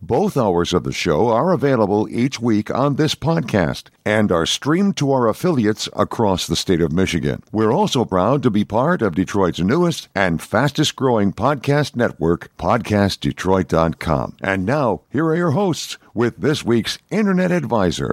Both hours of the show are available each week on this podcast and are streamed to our affiliates across the state of Michigan. We're also proud to be part of Detroit's newest and fastest growing podcast network, PodcastDetroit.com. And now, here are your hosts with this week's Internet Advisor.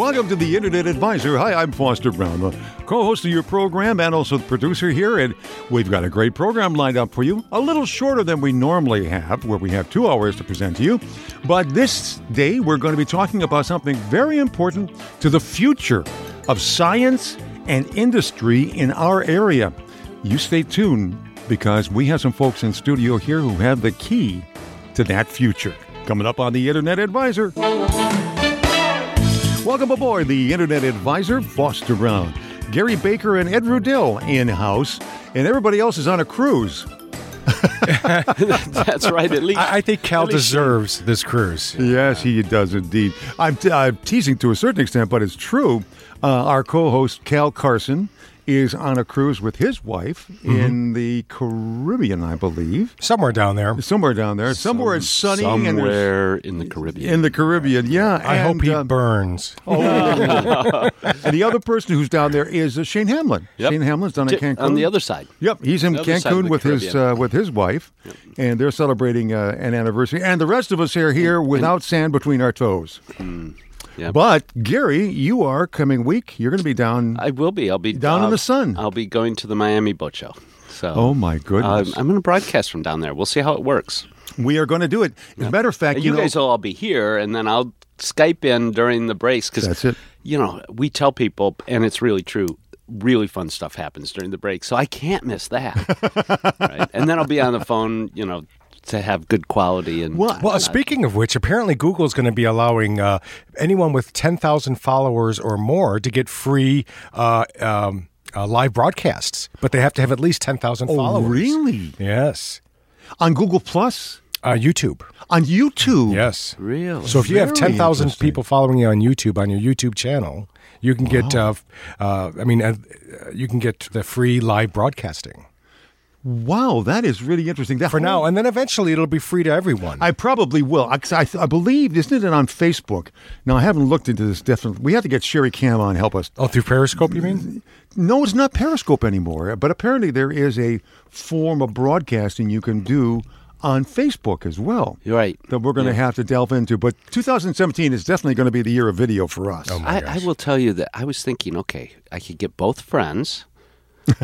Welcome to the Internet Advisor. Hi, I'm Foster Brown, the co host of your program and also the producer here. And we've got a great program lined up for you. A little shorter than we normally have, where we have two hours to present to you. But this day, we're going to be talking about something very important to the future of science and industry in our area. You stay tuned because we have some folks in studio here who have the key to that future. Coming up on the Internet Advisor. Welcome aboard the Internet Advisor, Foster Brown, Gary Baker, and Ed Rudell in house, and everybody else is on a cruise. That's right. At least I, I think Cal deserves this cruise. Yes, he does indeed. I'm, t- I'm teasing to a certain extent, but it's true. Uh, our co host, Cal Carson, is on a cruise with his wife in the Caribbean, I believe. Somewhere down there. Somewhere down there. Somewhere it's sunny and somewhere in the Caribbean. in the Caribbean. Yeah. I hope he uh, burns. Oh, and the other person who's down there is uh, Shane Hamlin. Yep. Shane Hamlin's down in Cancun. on the other side. Yep, he's in The other side of Cancun the with his uh, with his wife, and they're celebrating uh, an anniversary. And the rest of us are here without sand between our toes. Yep. But Gary, you are coming week. You're going to be down. I will be. I'll be Down in uh, the sun. I'll be going to the Miami Boat Show. So, oh my um, goodness! I'm going to broadcast from down there. We'll see how it works. we are going to do it. As a matter of fact, you, you, know, guys will all be here, and then I'll Skype in during the breaks because That's it. You know, we tell people, and it's really true. Really fun stuff happens during the break, so I can't miss that. right? And then I'll be on the phone. You know, to have good quality and Well, Well, speaking of which, apparently Google is going to be allowing uh, anyone with 10,000 followers or more to get free uh, um, uh, live broadcasts, but they have to have at least 10,000 oh followers. really? Yes. On Google Plus, Uh, YouTube. on YouTube. Yes. Really? So if you have 10,000 people following you on YouTube, on your YouTube channel, you can get, uh, uh, I mean, uh, you can get the free live broadcasting Wow, that is really interesting. That for whole- now. And then eventually it'll be free to everyone. I probably will. I, 'cause I, I believe, isn't it on Facebook? Now, I haven't looked into this definitely. We have to get Sherry Cam on help us. oh, through Periscope, you mean? No, it's not Periscope anymore, but apparently there is a form of broadcasting you can do on Facebook as well. You're right. That we're going to have to delve into. But 2017 is definitely going to be the year of video for us. Oh I, I will tell you that I was thinking, okay, I could get both friends,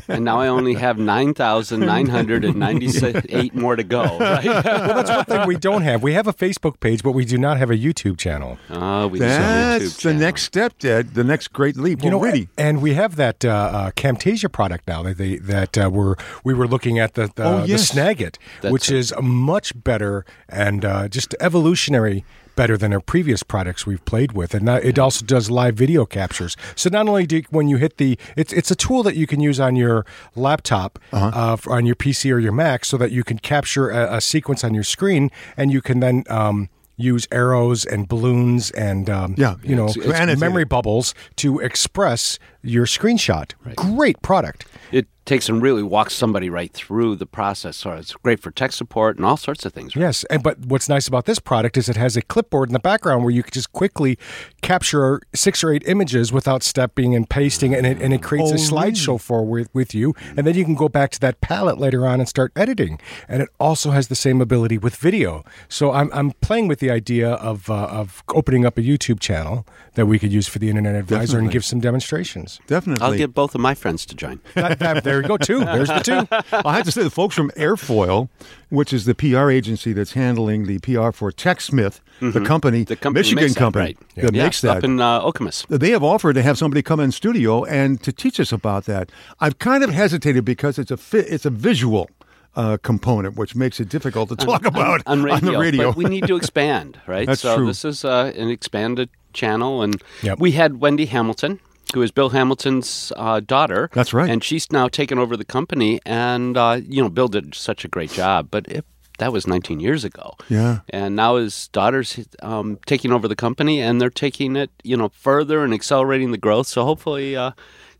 and now I only have nine thousand nine hundred and ninety-eight more to go. Right? Well, that's one thing we don't have. We have a Facebook page, but we do not have a YouTube channel. Oh, we just That's YouTube the channel. next step, Dad. The next great leap. You know, Well, really. and we have that uh, uh, Camtasia product now that they that uh, we're we were looking at the the, Oh, yes. the Snagit, That's which it. is much better and uh, just evolutionary better than our previous products we've played with, and that, it also does live video captures. So not only do you, when you hit the it's it's a tool that you can use on your laptop, Uh-huh. uh on your PC or your Mac, so that you can capture a, a sequence on your screen, and you can then. Um, Use arrows and balloons and um, Yeah, you know, it's- it's memory bubbles to express your screenshot. Great product. It takes and really walks somebody right through the process. So it's great for tech support and all sorts of things. right? Yes, and but what's nice about this product is it has a clipboard in the background where you can just quickly capture six or eight images without stepping and pasting, and it and it creates a Oh, slideshow for with with you, and then you can go back to that palette later on and start editing. And it also has the same ability with video. So I'm I'm playing with the idea of uh, of opening up a YouTube channel that we could use for the Internet Advisor and give some demonstrations. Definitely. I'll get both of my friends to join. That- that- there you go, two. There's the two. I have to say, the folks from Airfoil, which is the PR agency that's handling the PR for TechSmith, the company, Mm-hmm. The company Michigan that, company right. that Yeah, makes that. up in uh, Okemos. they have offered to have somebody come in studio and to teach us about that. I've kind of hesitated because it's a fi- it's a visual uh, component, which makes it difficult to talk about on, radio, the radio. But we need to expand, right? That's so true. this is uh, an expanded channel, and Yep. we had Wendy Hamilton, who is Bill Hamilton's uh, daughter. That's right. and she's now taken over the company, and uh, you know, Bill did such a great job. But if that was 19 years ago, Yeah. and now his daughter's um, taking over the company, and they're taking it, you know, further and accelerating the growth. So hopefully, uh,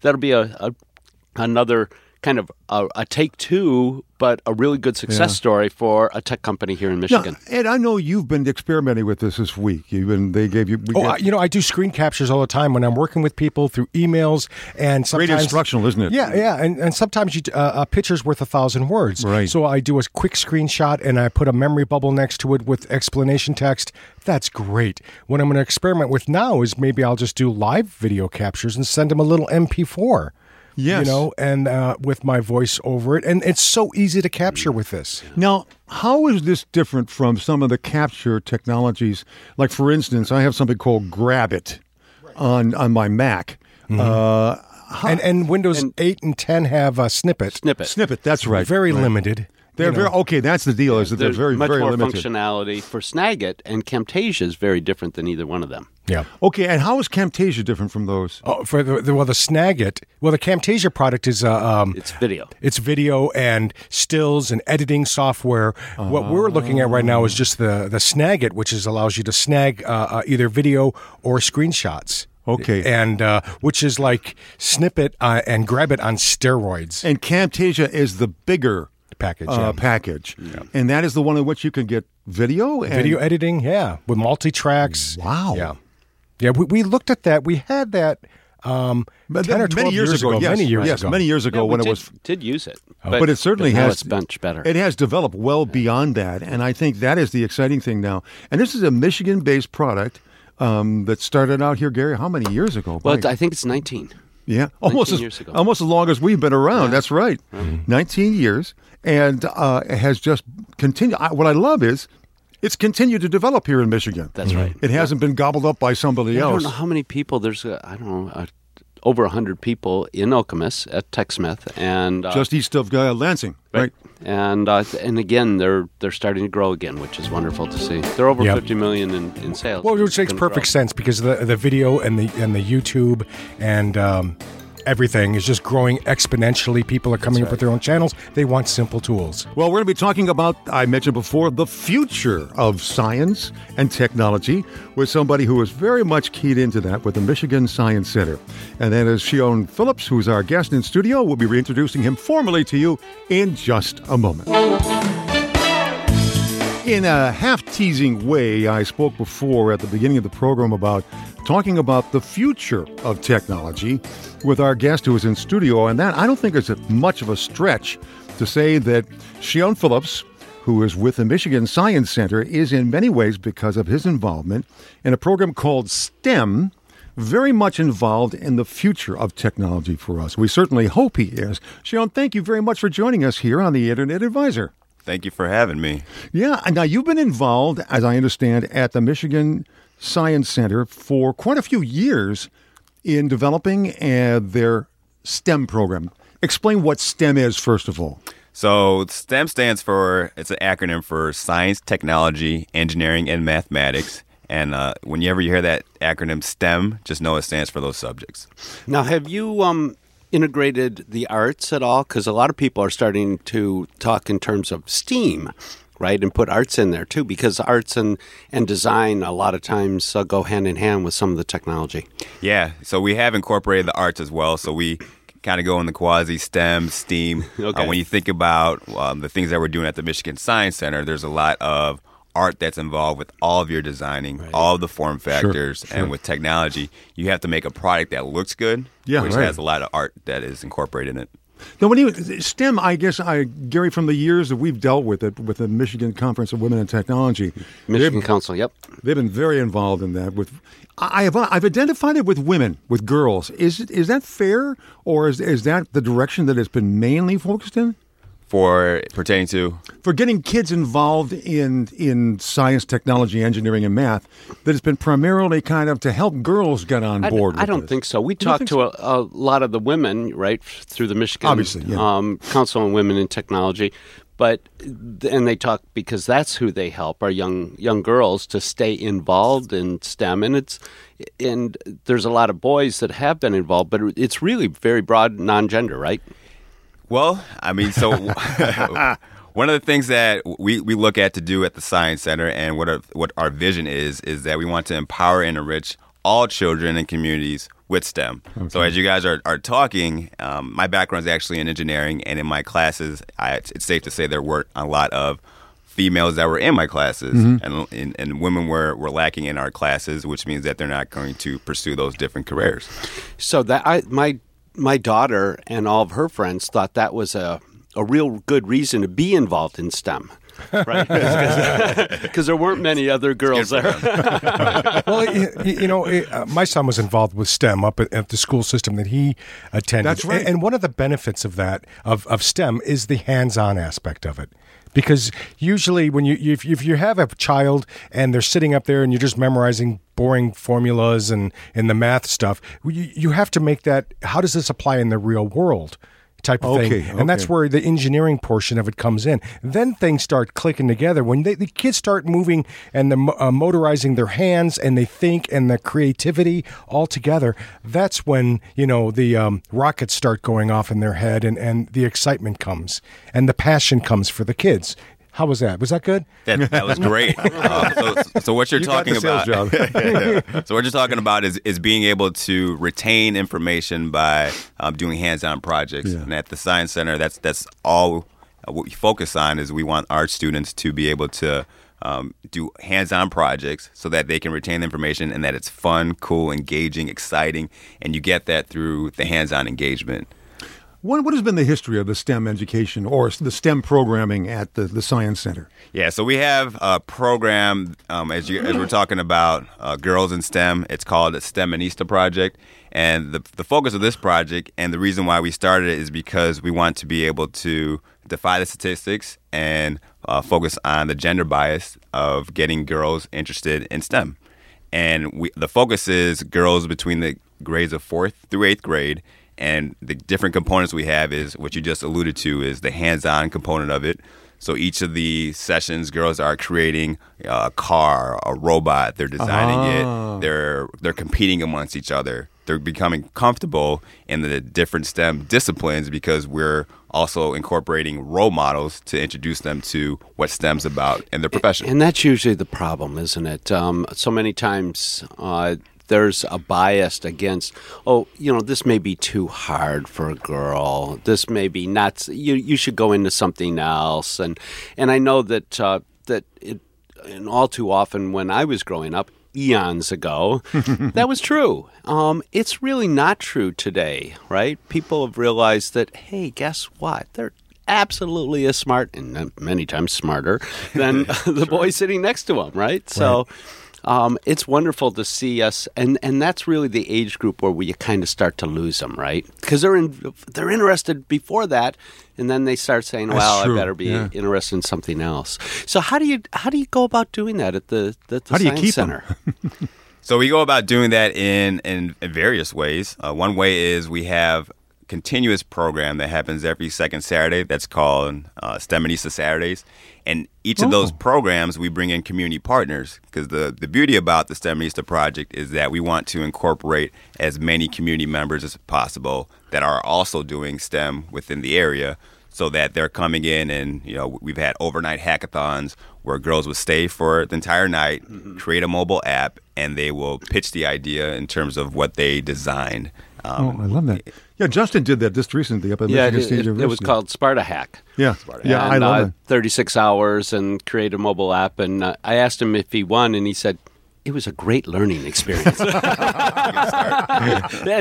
that'll be a, a another kind of a, a take two, but a really good success Yeah. story for a tech company here in Now, Michigan. Ed, I know you've been experimenting with this this week. You've been, they gave you. Oh, get- I, you know, I do screen captures all the time when I'm working with people through emails and sometimes Great instructional, isn't it? Yeah, yeah, and, and sometimes you uh, a picture's worth a thousand words. Right. So I do a quick screenshot and I put a memory bubble next to it with explanation text. That's great. What I'm going to experiment with now is maybe I'll just do live video captures and send them a little MP4. Yes. You know, and uh, with my voice over it, and it's so easy to capture with this. Now, how is this different from some of the capture technologies? Like, for instance, I have something called Grab It on on my Mac. Mm-hmm. Uh, And and Windows 8 and 10 have a snippet. Snippet. snippet. That's right. Very Right. limited. They're you know. very okay. That's the deal. Is that they're There's very much very more limited. functionality for Snagit, and Camtasia is very different than either one of them. Yeah. Okay, and how is Camtasia different from those? Oh, for the, the well, the Snagit. Well, the Camtasia product is uh, um, It's video. It's video and stills and editing software. What we're looking at right now is just the the Snagit, which is allows you to snag uh, uh, either video or screenshots. Okay. and uh, which is like snippet uh, and grab it on steroids And Camtasia is the bigger package. uh, yeah. package, and that is the one in which you can get video and Video editing, yeah, with multi tracks. Wow. Yeah, yeah. We, we looked at that. We had that um, But ten or many twelve years, ago. Yes, Many years yes, ago. many years ago Yeah, we when it was did use it, but, it certainly now has It's much better. It has developed well beyond that, and I think that is the exciting thing now. And this is a Michigan-based product um, that started out here, Gary. How many years ago? well, it's- I think it's 19. Yeah, almost as, almost as long as we've been around. That's right, nineteen years, and uh, it has just continued. I, what I love is. It's continued to develop here in Michigan. That's right. It hasn't been gobbled up by somebody else. I don't know how many people. There's, uh, I don't know, uh, over 100 people in Okemos at TechSmith. And, uh, Just east of uh, Lansing, right? And uh, and again, they're they're starting to grow again, which is wonderful to see. They're over Yep. 50 million in, in sales. Well, which makes perfect grow. sense because the the video and the and the YouTube and um, everything is just growing exponentially. People are coming up with their own channels. They want simple tools. Well, we're going to be talking about, I mentioned before, the future of science and technology with somebody who is very much keyed into that with the Michigan Science Center. And that is Shion Phillips, who's our guest in studio. We'll be reintroducing him formally to you in just a moment. In a half teasing way, I spoke before at the beginning of the program about talking about the future of technology with our guest who is in studio. And that I don't think is much of a stretch to say that Shion Phillips, who is with the Michigan Science Center, is in many ways because of his involvement in a program called STEM. Very much involved in the future of technology for us. We certainly hope he is. Shion, thank you very much for joining us here on the Internet Advisor. Thank you for having me. Yeah, now you've been involved, as I understand, at the Michigan Science Center for quite a few years in developing uh, their STEM program. Explain what STEM is, first of all. So, STEM stands for it's an acronym for Science, Technology, Engineering, and Mathematics. And uh, whenever you hear that acronym STEM, just know it stands for those subjects. Now, have you um, integrated the arts at all? Because a lot of people are starting to talk in terms of STEAM, right, and put arts in there too. Because arts and and design a lot of times uh, go hand in hand with some of the technology. Yeah, so we have incorporated the arts as well. So we kind of go in the quasi STEM, STEAM. Okay. Uh, when you think about um, the things that we're doing at the Michigan Science Center, there's a lot of art that's involved with all of your designing, all of the form factors, sure. and with technology, you have to make a product that looks good, Yeah, which right. has a lot of art that is incorporated in it. Now, when you STEM, I guess I Gary, from the years that we've dealt with it with the Michigan Conference of Women in Technology, Michigan Council. Yep. they've been very involved in that. With I have I've identified it with women, with girls. Is it- is that fair, or is is that the direction that it's been mainly focused in? For pertaining to for getting kids involved in in science, technology, engineering, and math, that it's been primarily kind of to help girls get on I, board. I with don't this. think so. We You talked think to a, a lot of the women, right, through the Michigan Obviously, yeah. um, Council on Women in Technology, but and they talk because that's who they help our young young girls to stay involved in STEM, and it's and there's a lot of boys that have been involved, but it's really very broad, non-gender, right? Well, I mean, so one of the things that we, we look at to do at the Science Center and what our, what our vision is, is that we want to empower and enrich all children and communities with STEM. So as you guys are, are talking, um, my background is actually in engineering, and in my classes, I, it's safe to say there were a lot of females that were in my classes, and, and and women were were lacking in our classes, which means that they're not going to pursue those different careers. So that I my my daughter and all of her friends thought that was a a real good reason to be involved in STEM. right? Because there weren't many other girls there. well, y- y- you know, it, uh, my son was involved with STEM up at, at the school system that he attended. That's right. And, and one of the benefits of that of, of STEM is the hands-on aspect of it. Because usually, when you if, if you have a child and they're sitting up there and you're just memorizing boring formulas and and the math stuff, you, you have to make that. How does this apply in the real world? Type of Okay, thing, and that's where the engineering portion of it comes in. Then things start clicking together when they, the kids start moving and the uh, motorizing their hands and they think and the creativity all together. That's when you know the um, rockets start going off in their head and and the excitement comes and the passion comes for the kids. How was that? Was that good? That, that was great. Um, so, so what you're You got talking the sales about, job. so what you're talking about is is being able to retain information by um, doing hands-on projects. Yeah. And at the Science Center, that's that's all uh, what we focus on is we want our students to be able to um, do hands-on projects so that they can retain the information and that it's fun, cool, engaging, exciting, and you get that through the hands-on engagement. What, what has been the history of the STEM education or the STEM programming at the, the Science Center? Yeah, so we have a program um, as you as we're talking about uh, girls in STEM. It's called the STEMinista Project, and the the focus of this project and the reason why we started it is because we want to be able to defy the statistics and uh, focus on the gender bias of getting girls interested in STEM. And we, the focus is girls between the grades of fourth through eighth grade. And the different components we have is what you just alluded to is the hands-on component of it. So each of the sessions, girls are creating a car, a robot. They're designing Ah. it. They're they're competing amongst each other. They're becoming comfortable in the different STEM disciplines because we're also incorporating role models to introduce them to what STEM's about in their profession. And that's usually the problem, isn't it? Um, so many times uh, there's a bias against, oh, you know, this may be too hard for a girl. This may be not. You you should go into something else. And and I know that uh, that it, and all too often when I was growing up. Eons ago, that was true. Um, it's really not true today, right? People have realized that, hey, guess what? They're absolutely as smart and many times smarter than the boy sitting next to him, right? So um, it's wonderful to see us, and, and that's really the age group where we kind of start to lose them, right? Because they're in, they're interested before that, and then they start saying, "Well, I better be yeah. interested in something else." So how do you how do you go about doing that at the, the, the How do you science keep 'em? center? So we go about doing that in in, in various ways. Uh, one way is we have continuous program that happens every second Saturday. That's called uh, STEMinista Saturdays, and each of those Oh. programs we bring in community partners because the the beauty about the STEMinista project is that we want to incorporate as many community members as possible that are also doing STEM within the area. So that they're coming in, and you know, we've had overnight hackathons where girls would stay for the entire night, create a mobile app, and they will pitch the idea in terms of what they designed. Oh, I love that. Yeah, Justin did that just recently up at Yeah, Michigan it, State it- it was called Sparta Hack. Yeah, yeah, I And, love uh, it. 36 hours and create a mobile app. And uh, I asked him if he won, and he said, it was a great learning experience. they,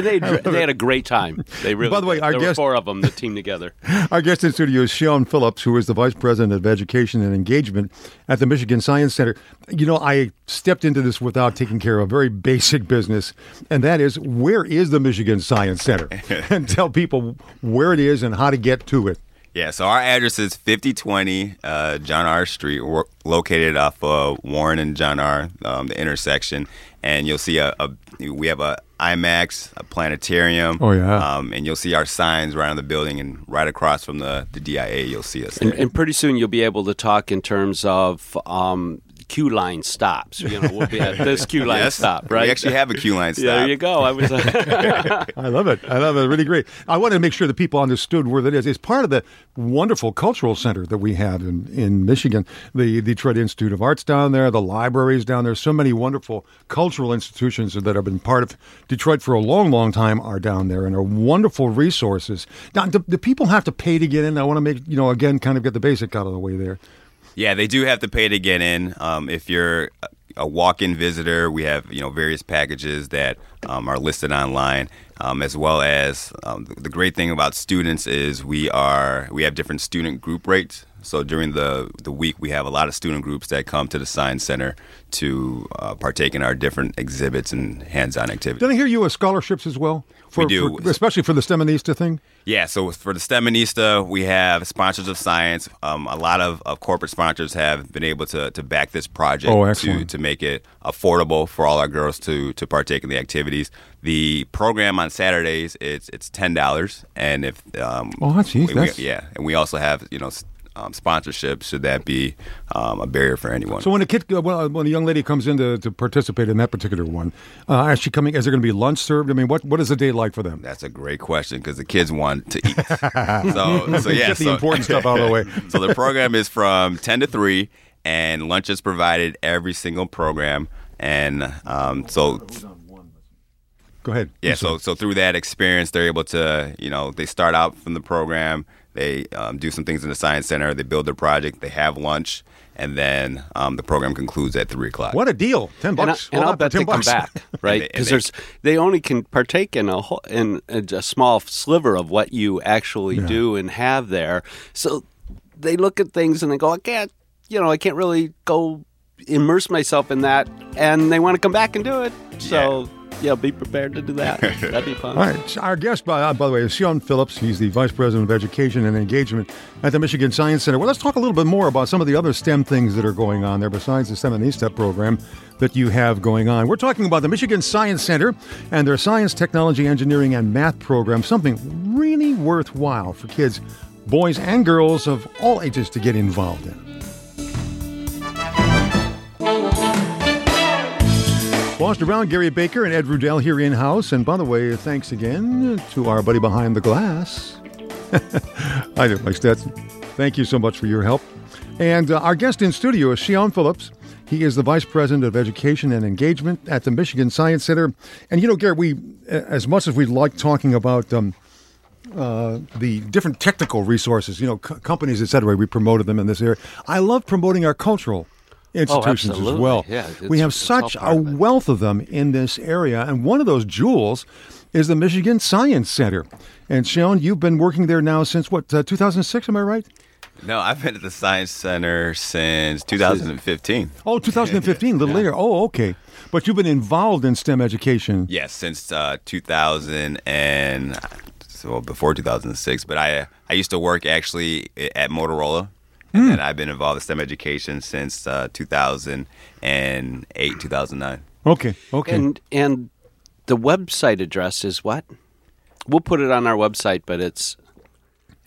they, they had a great time. They really. By the way, did. our there guest- were four of them that teamed together. Our guest in studio is Sean Phillips, who is the Vice President of Education and Engagement at the Michigan Science Center. You know, I stepped into this without taking care of a very basic business, and that is where is the Michigan Science Center? and tell people where it is and how to get to it. Yeah, so our address is 5020 uh, John R. Street. We're located off of Warren and John R. Um, the intersection, and you'll see a, a we have a IMAX, a planetarium. Oh, yeah. um, and you'll see our signs right on the building, and right across from the the DIA, you'll see us. And, and pretty soon you'll be able to talk in terms of um, QLine stops. You know, we'll be at this QLine yes, stop, right? We actually have a QLine stop. There you go. I was. Uh, I love it. I love it. Really great. I wanted to make sure that people understood where that is. It's part of the wonderful cultural center that we have in, in Michigan. The Detroit Institute of Arts down there, the libraries down there. So many wonderful cultural institutions that have been part of Detroit for a long, long time are down there and are wonderful resources. Now, do, do people have to pay to get in? I want to make, you know, again, kind of get the basic out of the way there. Yeah, they do have to pay to get in. Um, if you're a- walk-in visitor, we have you know various packages that um, are listed online, um, as well as um, the great thing about students is we are we have different student group rates. So during the the week, we have a lot of student groups that come to the Science Center to uh, partake in our different exhibits and hands-on activities. Did I hear you with scholarships as well? For, We do. for- especially for the STEMinista thing? Yeah, so for the STEMinista, we have sponsors of science. Um, a lot of, of corporate sponsors have been able to, to back this project Oh, to, to make it affordable for all our girls to, to partake in the activities. The program on Saturdays it's it's ten dollars, and if um, Oh, geez, we- that's- yeah, and we also have you know um, sponsorship should that be um, a barrier for anyone. So when a kid, uh, when when a young lady comes in to, to participate in that particular one, uh, is she coming? Is there going to be lunch served? I mean, what what is the day like for them? That's a great question because the kids want to eat. so, so yeah, Get the so, important stuff out of the way. so the program is from ten to three, and lunch is provided every single program. And um, so Go ahead. yeah, so so through that experience, they're able to you know they start out from the program, they um, do some things in the science center, they build their project, they have lunch, and then um, the program concludes at three o'clock. what a deal! Ten and, I, bucks. and Hold I'll on bet 10 they come bucks. back, right? And they- and Because they- there's they only can partake in a whole, in a, a small sliver of what you actually do and have there. So they look at things and they go, I can't, you know, I can't really go immerse myself in that, and they want to come back and do it. So yeah, be prepared to do that. That'd be fun. All right. Our guest, by, uh, by the way, is Sean Phillips. He's the Vice President of Education and Engagement at the Michigan Science Center. Well, let's talk a little bit more about some of the other STEM things that are going on there besides the STEMinista program that you have going on. We're talking about the Michigan Science Center and their Science, Technology, Engineering, and Math program, something really worthwhile for kids, boys and girls of all ages to get involved in. Foster Brown, Gary Baker, and Ed Rudell here in house. And by the way, thanks again to our buddy behind the glass. I do, Mike Stetson. Thank you so much for your help. And uh, our guest in studio is Sean Phillips. He is the Vice President of Education and Engagement at the Michigan Science Center. And you know, Gary, we, as much as we like talking about um, uh, the different technical resources, you know, co- companies, et cetera, we promoted them in this area. I love promoting our cultural institutions as well. Yeah, we have such a wealth of them in this area, and one of those jewels is the Michigan Science Center. And Sean, you've been working there now since what, uh, 2006? Am I right? No, I've been at the Science Center since 2015. Oh, 2015, a little later. Oh, okay. But you've been involved in STEM education. Yes, since uh, 2000 and so before 2006. But I I used to work actually at Motorola, and I've been involved in STEM education since uh, 2008, 2009. Okay, okay. And and the website address is what? We'll put it on our website, but it's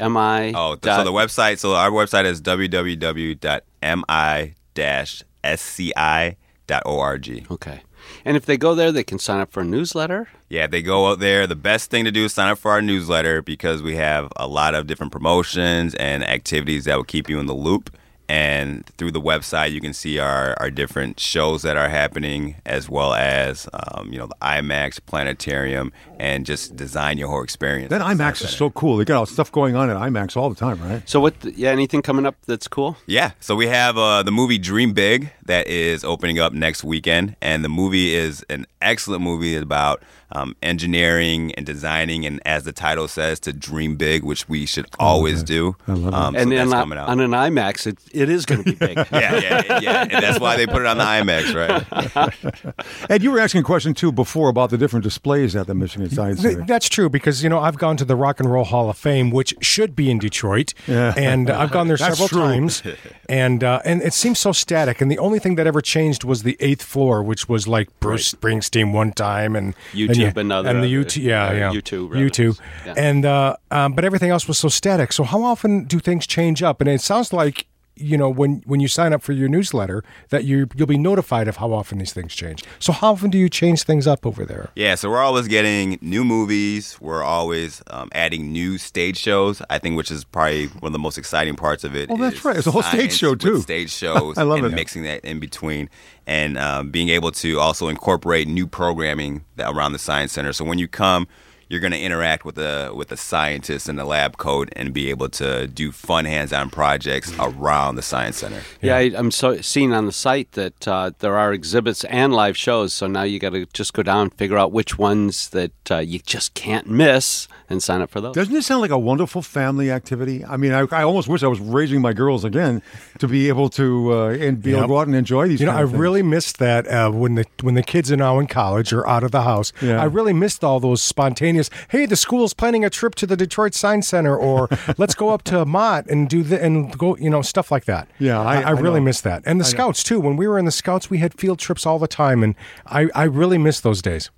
mi. Oh, th- so the website. So our website is www.mi-sci.org. Okay. And if they go there, they can sign up for a newsletter. Yeah, they go out there. The best thing to do is sign up for our newsletter because we have a lot of different promotions and activities that will keep you in the loop. and through the website you can see our, our different shows that are happening as well as um, you know the IMAX planetarium and just design your whole experience. That IMAX is so cool. They got all stuff going on at IMAX all the time, right? So what? Yeah, anything coming up that's cool? Yeah, so we have uh, the movie Dream Big that is opening up next weekend, and the movie is an excellent movie about um, engineering and designing, and as the title says, to dream big, which we should always do. I love that. Um, so and that's then coming out. on an IMAX, it, it is going to be big. yeah, yeah, yeah, and that's why they put it on the IMAX, right? Ed, you were asking a question too before about the different displays at the Michigan Science Th- That's true because you know I've gone to the Rock and Roll Hall of Fame, which should be in Detroit, Yeah. and I've gone there several true. times, and uh, and it seems so static. And the only thing that ever changed was the eighth floor, which was like Bruce Springsteen one time, and YouTube and, you- another and the YouTube, yeah, uh, yeah, U2. U2, Yeah. and uh, um, but everything else was so static. So how often do things change up? And it sounds like. You know, when when you sign up for your newsletter, that you you'll be notified of how often these things change. So how often do you change things up over there? Yeah, so we're always getting new movies. We're always um, adding new stage shows. I think, which is probably one of the most exciting parts of it. Oh, that's right. It's a whole stage show, too. Stage shows. I love and it. Mixing that in between, and um, being able to also incorporate new programming around the science center. So when you come. You're going to interact with the with the scientists in the lab coat and be able to do fun hands-on projects around the science center. Yeah, I, I'm so seeing on the site that uh, there are exhibits and live shows. So now you got to just go down, and figure out which ones that uh, you just can't miss, and sign up for those. Doesn't it sound like a wonderful family activity? I mean, I, I almost wish I was raising my girls again to be able to uh, and be able to go out and enjoy these. You know, kind I things. really missed that uh, when the when the kids are now in college or out of the house. Yeah. I really missed all those spontaneous. Hey, the school's planning a trip to the Detroit Science Center, or let's go up to Mott and do the and go, you know, stuff like that. Yeah, I- I, I really know. missed that. And the scouts too. When we were in the scouts, we had field trips all the time, and I I really missed those days.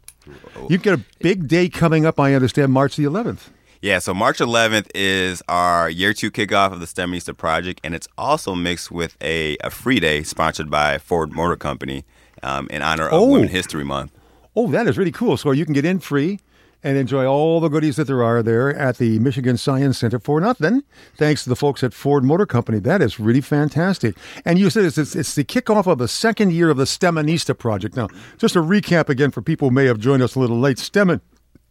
You get a big day coming up. I understand March the 11th. Yeah, so March 11th is our year two kickoff of the STEMinista Project, and it's also mixed with a, a free day sponsored by Ford Motor Company um, in honor of Oh. Women History Month. Oh, that is really cool. So you can get in free and enjoy all the goodies that there are there at the Michigan Science Center for nothing, thanks to the folks at Ford Motor Company. That is really fantastic. And you said it's, it's, it's the kickoff of the second year of the STEMinista project. Now, just a recap again for people who may have joined us a little late. STEM,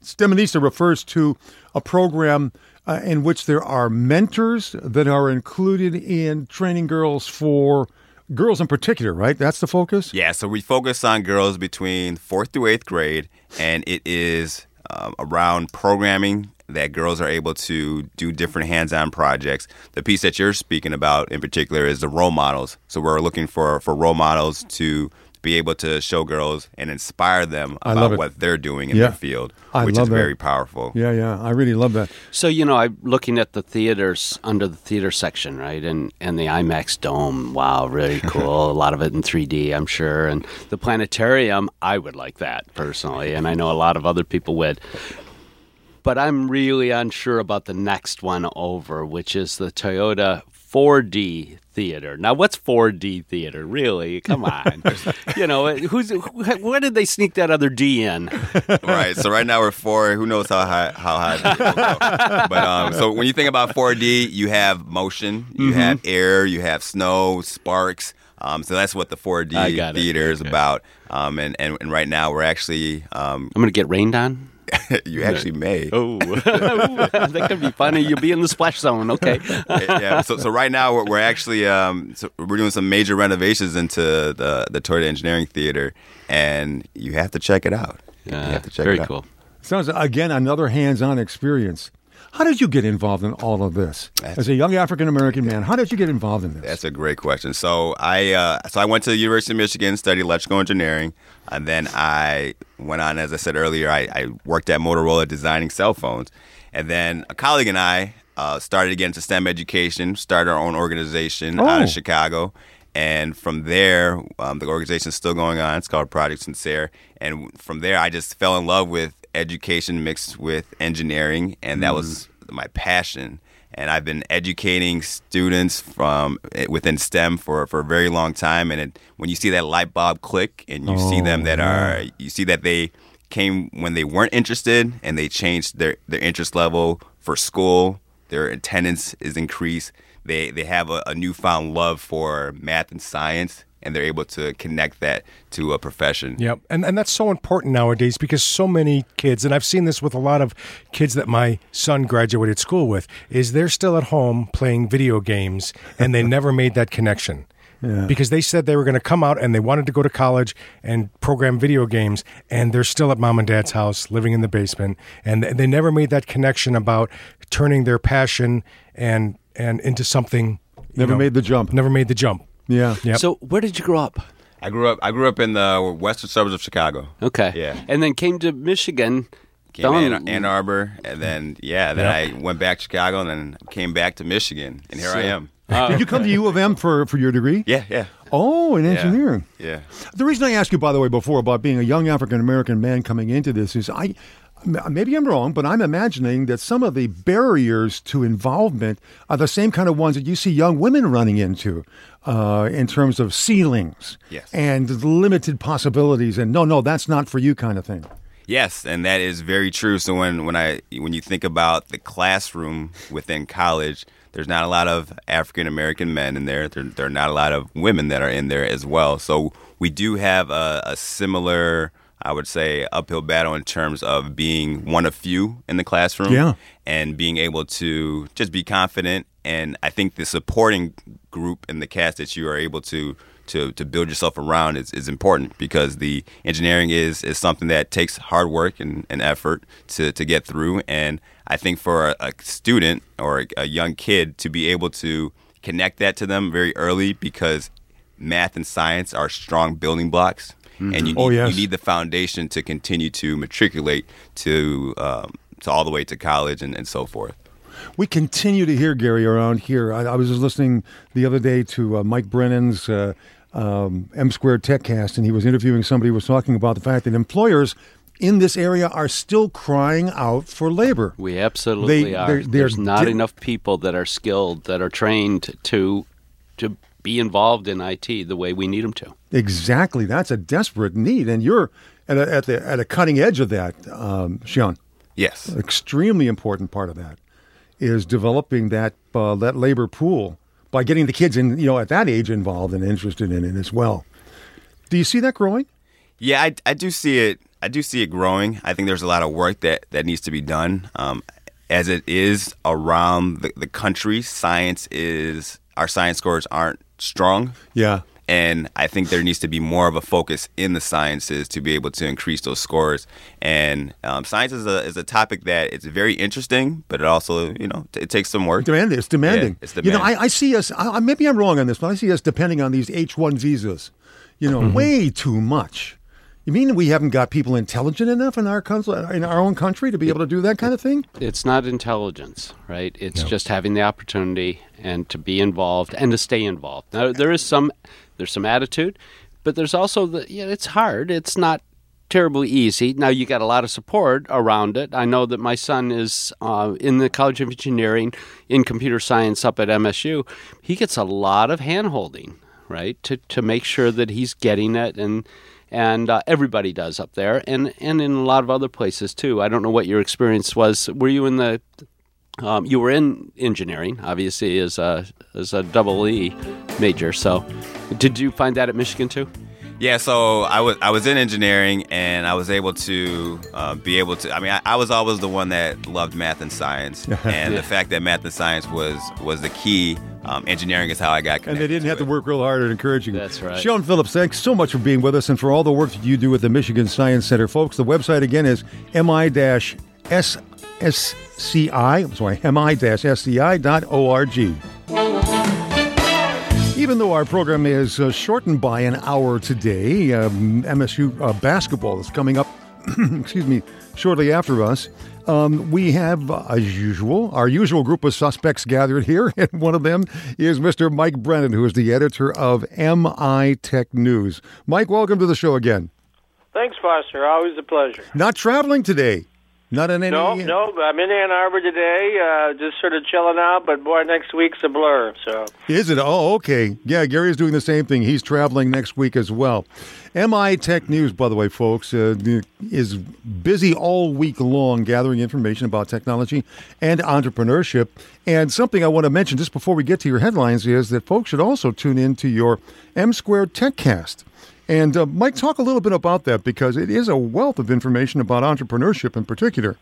STEMinista refers to a program uh, in which there are mentors that are included in training girls for girls in particular, right? That's the focus? Yeah, so we focus on girls between fourth through eighth grade, and it is um, around programming that girls are able to do different hands-on projects. The piece that you're speaking about in particular is the role models. So we're looking for for role models to be able to show girls and inspire them I about it. what they're doing in Yeah. their field, I which love is that. very powerful. Yeah, yeah. I really love that. So you know, I'm looking at the theaters under the theater section, right, and and the IMAX dome. Wow, really cool. a lot of it in 3D, I'm sure. And the planetarium, I would like that personally, and I know a lot of other people would. But I'm really unsure about the next one over, which is the Toyota 4D theater. Now, what's 4D theater? Really? Come on. you know, who's who, where did they sneak that other D in? right. So right now we're four. Who knows how high how high it will go. But um, so when you think about 4D, you have motion, you Mm-hmm. have air, you have snow, sparks. Um, so that's what the 4D I got it. theater is about. Um, and, and and right now we're actually um, I'm going to get rained on. you actually may. Oh, that could be funny. You'll be in the splash zone. Okay. yeah. So, so right now we're, we're actually um, so we're doing some major renovations into the the Toyota Engineering Theater, and you have to check it out. you have to check very it out. cool. Sounds again another hands-on experience. How did you get involved in all of this as a young African American man? How did you get involved in this? That's a great question. So I uh, so I went to the University of Michigan, studied electrical engineering, and then I went on, as I said earlier, I, I worked at Motorola designing cell phones, and then a colleague and I uh, started again to into STEM education, started our own organization out Oh. of Chicago. And from there, um, the is still going on. It's called Project SYNCERE. And from there, I just fell in love with education mixed with engineering, and that was my passion and I've been educating students from eh, within STEM for, for a very long time. And it, when you see that light bulb click, and you see them that are, you see that they came when they weren't interested, and they changed their their interest level for school. Their attendance is increased. they they have a, a newfound love for math and science, and they're able to connect that to a profession. Yep. And and that's so important nowadays because so many kids and I've seen this with a lot of kids that my son graduated school with is they're still at home playing video games and they never made that connection. Because they said they were going to come out and they wanted to go to college and program video games, and they're still at mom and dad's house living in the basement, and they never made that connection about turning their passion and and into something. Never know, made the jump. Never made the jump. Yeah. Yep. So where did you grow up? I grew up I grew up in the western suburbs of Chicago. Okay. Yeah. And then came to Michigan. Came Down- to Ann, Ann Arbor, and then yeah, then I went back to Chicago, and then came back to Michigan, and here I am. Oh. Did you come to U of M for, for your degree? Yeah, yeah, Oh, in engineering. Yeah. The reason I asked you, by the way, before about being a young African American man coming into this is I. Maybe I'm wrong, but I'm imagining that some of the barriers to involvement are the same kind of ones that you see young women running into, uh, in terms of ceilings Yes. and limited possibilities, and no, no, that's not for you, kind of thing. Yes, and that is very true. So when when I when you think about the classroom within college, there's not a lot of African American men in there. There, there are not a lot of women that are in there as well. So we do have a, a similar, I would say, uphill battle in terms of being one of few in the classroom. Yeah. and being able to just be confident. And I think the supporting group and the cast that you are able to to, to build yourself around is, is important because the engineering is is something that takes hard work and, and effort to, to get through. And I think for a, a student or a, a young kid to be able to connect that to them very early because math and science are strong building blocks. And you need, Oh, yes. you need the foundation to continue to matriculate to um, to all the way to college and, and so forth. We continue to hear Gary around here. I, I was just listening the other day to uh, Mike Brennan's uh, um, M Squared TechCast, and he was interviewing somebody who was talking about the fact that employers in this area are still crying out for labor. We absolutely They- are. they're- they're There's not di- enough people that are skilled, that are trained to to be involved in IT the way we need them to. Exactly, that's a desperate need, and you're at a, at the at a cutting edge of that, um, Sean. Yes. Extremely important part of that is developing that uh, that labor pool by getting the kids in, you know, at that age involved and interested in it as well. Do you see that growing? Yeah, I, I do see it. I do see it growing. I think there's a lot of work that, that needs to be done. Um, as it is around the, the country, science is our science scores aren't strong. Yeah. And I think there needs to be more of a focus in the sciences to be able to increase those scores. And um, science is a, is a topic that it's very interesting, but it also, you know, t- it takes some work. Demanding. It's demanding. Yeah, it's demanding. You know. I, I see us. I, I- maybe I'm wrong on this, but I see us depending on these H-1 visas. You Mm-hmm. know, way too much. You mean we haven't got people intelligent enough in our country, in our own country, to be able to do that kind of thing? It's not intelligence, right? It's just having the opportunity and to be involved and to stay involved. Now there is some there's some attitude, but there's also the yeah, it's hard. It's not terribly easy. Now you got a lot of support around it. I know that my son is uh, in the College of Engineering in computer science up at MSU. He gets a lot of hand holding, right, to to make sure that he's getting it and and uh, everybody does up there, and and in a lot of other places too. I don't know what your experience was. Were you in the um, you were in engineering, obviously, as a as a double E major. So, did you find that at Michigan too? Yeah, so I was I was in engineering and I was able to uh, be able to. I mean, I, I was always the one that loved math and science, and the fact that math and science was was the key. Um, engineering is how I got And they didn't have to work real hard at encouraging. That's right. Sean Phillips, thanks so much for being with us and for all the work that you do at the Michigan Science Center. Folks, the website again is mi-ssci, I'm sorry, mi-sci.org. Even though our program is uh, shortened by an hour today, um, MSU uh, basketball is coming up, excuse me, shortly after us. Um, we have, uh, as usual, our usual group of suspects gathered here, and one of them is Mr. Mike Brennan, who is the editor of MI Tech News. Mike, welcome to the show again. Thanks, Foster. Always a pleasure. Not traveling today. Not in any. No, no. I'm in Ann Arbor today, uh, just sort of chilling out. But boy, next week's a blur. So Is it? Oh, okay. Yeah, Gary's doing the same thing. He's traveling next week as well. MI Tech News, by the way, folks, uh, is busy all week long gathering information about technology and entrepreneurship. And something I want to mention just before we get to your headlines is that folks should also tune in to your M Squared TechCast. And uh, Mike, talk a little bit about that because it is a wealth of information about entrepreneurship in particular.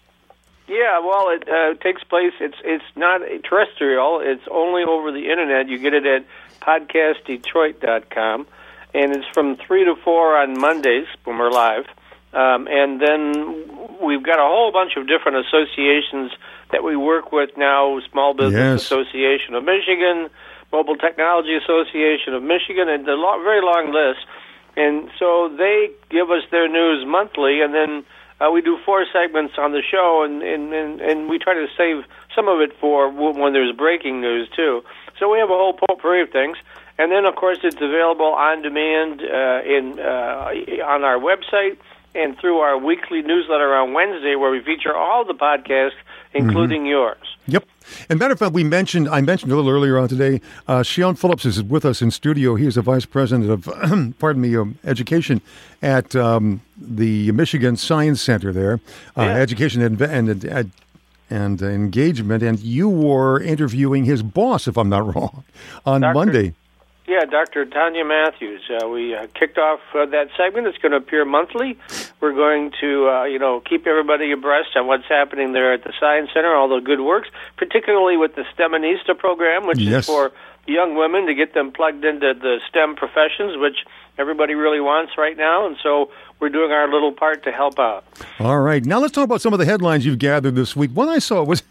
Yeah, well, it uh, takes place. It's it's not terrestrial. It's only over the internet. You get it at podcastdetroit.com, and it's from three to four on Mondays when we're live. Um, and then we've got a whole bunch of different associations that we work with now: Small Business Yes. Association of Michigan, Mobile Technology Association of Michigan, and a very long list. And so they give us their news monthly, and then uh, we do four segments on the show, and, and, and, and we try to save some of it for when there's breaking news, too. So we have a whole potpourri of things. And then, of course, it's available on demand uh, in uh, on our website and through our weekly newsletter on Wednesday, where we feature all the podcasts, including yours. Yep. And matter of fact, we mentioned I mentioned a little earlier on today. Uh, Sean Phillips is with us in studio. He is the vice president of, pardon me, um, education at um, the Michigan Science Center there, uh, Yeah. education and and and, and engagement. And you were interviewing his boss, if I'm not wrong, on Dr. Monday. Yeah, Dr. Tonya Matthews. Uh, we uh, kicked off uh, that segment. It's going to appear monthly. We're going to, uh, you know, keep everybody abreast on what's happening there at the Science Center, all the good works, particularly with the STEMinista program, which Yes. is for young women to get them plugged into the STEM professions, which everybody really wants right now. And so we're doing our little part to help out. All right. Now let's talk about some of the headlines you've gathered this week. One I saw was,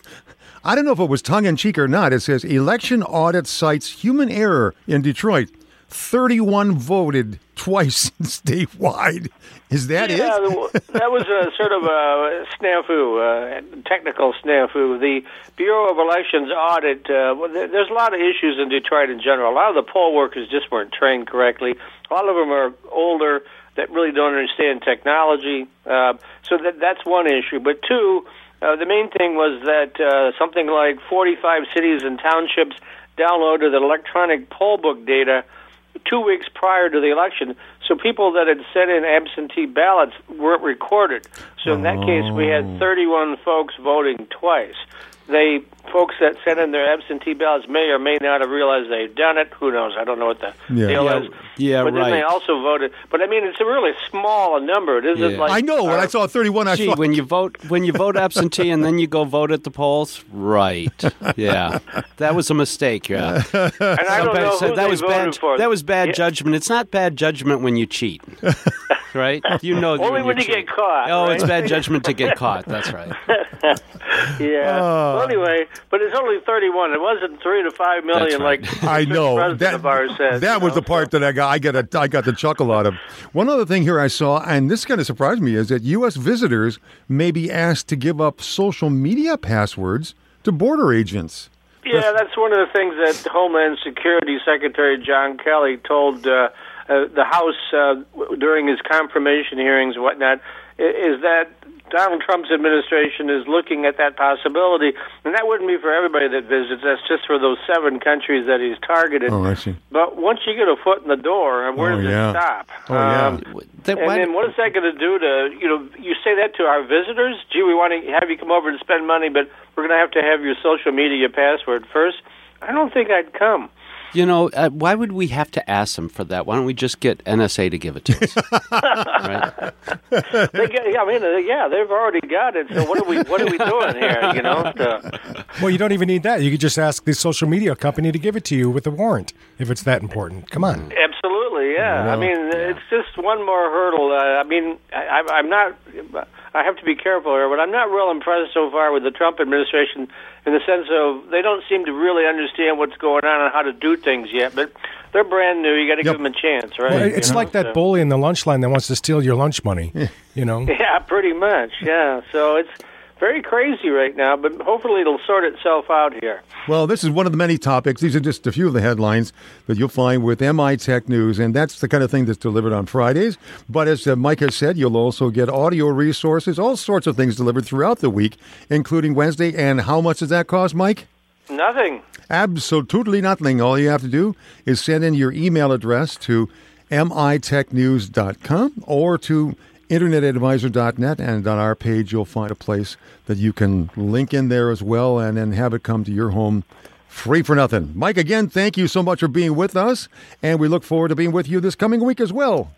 I don't know if it was tongue in cheek or not. It says election audit cites human error in Detroit. 31 voted twice statewide. Is that yeah, it? that was a sort of a snafu, uh, technical snafu. The Bureau of Elections audit. Uh, well, there's a lot of issues in Detroit in general. A lot of the poll workers just weren't trained correctly. A lot of them are older that really don't understand technology. Uh, so that that's one issue. But two, uh, the main thing was that uh, something like 45 cities and townships downloaded the electronic poll book data two weeks prior to the election. So people that had sent in absentee ballots weren't recorded. So in that case, we had 31 folks voting twice. They folks that sent in their absentee ballots may or may not have realized they'd done it. Who knows? I don't know what the Yeah. deal Yeah, is. yeah, but then they also voted. But I mean, it's a really small number. It isn't Yeah. like I know. When uh, I saw 31, I Gee, thought, when you vote when you vote absentee and then you go vote at the polls, right? Yeah, that was a mistake. Yeah, and I don't know So who that they was voted bad. for. That was bad Yeah. judgment. It's not bad judgment when you cheat, right? You know, Only when you cheat. get caught, Oh, it's bad judgment to get caught. That's right. Yeah. Oh. Well, anyway, but it's only 31. It wasn't three to five million right. like I the know president that. of ours said. that was know, the part that I got. I got a. I got the chuckle out of. One other thing here I saw, and this kind of surprised me, is that U.S. visitors may be asked to give up social media passwords to border agents. Yeah, that's one of the things that Homeland Security Secretary John Kelly told uh, uh, the House uh, during his confirmation hearings and whatnot, is that Donald Trump's administration is looking at that possibility, and that wouldn't be for everybody that visits. That's just for those seven countries that he's targeted. Oh, I see. But once you get a foot in the door, where Oh, does yeah. it stop? Oh, yeah. Um, That- and then what is that going to do to you know? You say that to our visitors? Gee, we want to have you come over and spend money, but we're going to have to have your social media password first. I don't think I'd come. You know, uh, why would we have to ask them for that? Why don't we just get NSA to give it to us? right? They get, I mean, uh, yeah, they've already got it. So what are we? What are we doing here? You know? To, Well, you don't even need that. You could just ask the social media company to give it to you with a warrant if it's that important. Come on. Absolutely, yeah. I mean, it's just one more hurdle. Uh, I mean, I, I- I'm not. I have to be careful here, but I'm not real impressed so far with the Trump administration in the sense of they don't seem to really understand what's going on and how to do things yet. But they're brand new. You got to Yep. give them a chance, right? Well, You it's know, like that so- bully in the lunch line that wants to steal your lunch money. You know. Yeah, pretty much. Yeah. So it's very crazy right now, but hopefully it'll sort itself out here. Well, this is one of the many topics. These are just a few of the headlines that you'll find with MI Tech News, and that's the kind of thing that's delivered on Fridays. But as uh, Mike has said, you'll also get audio resources, all sorts of things delivered throughout the week, including Wednesday. And how much does that cost, Mike? Nothing. Absolutely nothing. All you have to do is send in your email address to mitechnews.com or to internetadvisor.net and on our page you'll find a place that you can link in there as well and then have it come to your home free for nothing. Mike, again, thank you so much for being with us, and we look forward to being with you this coming week as well.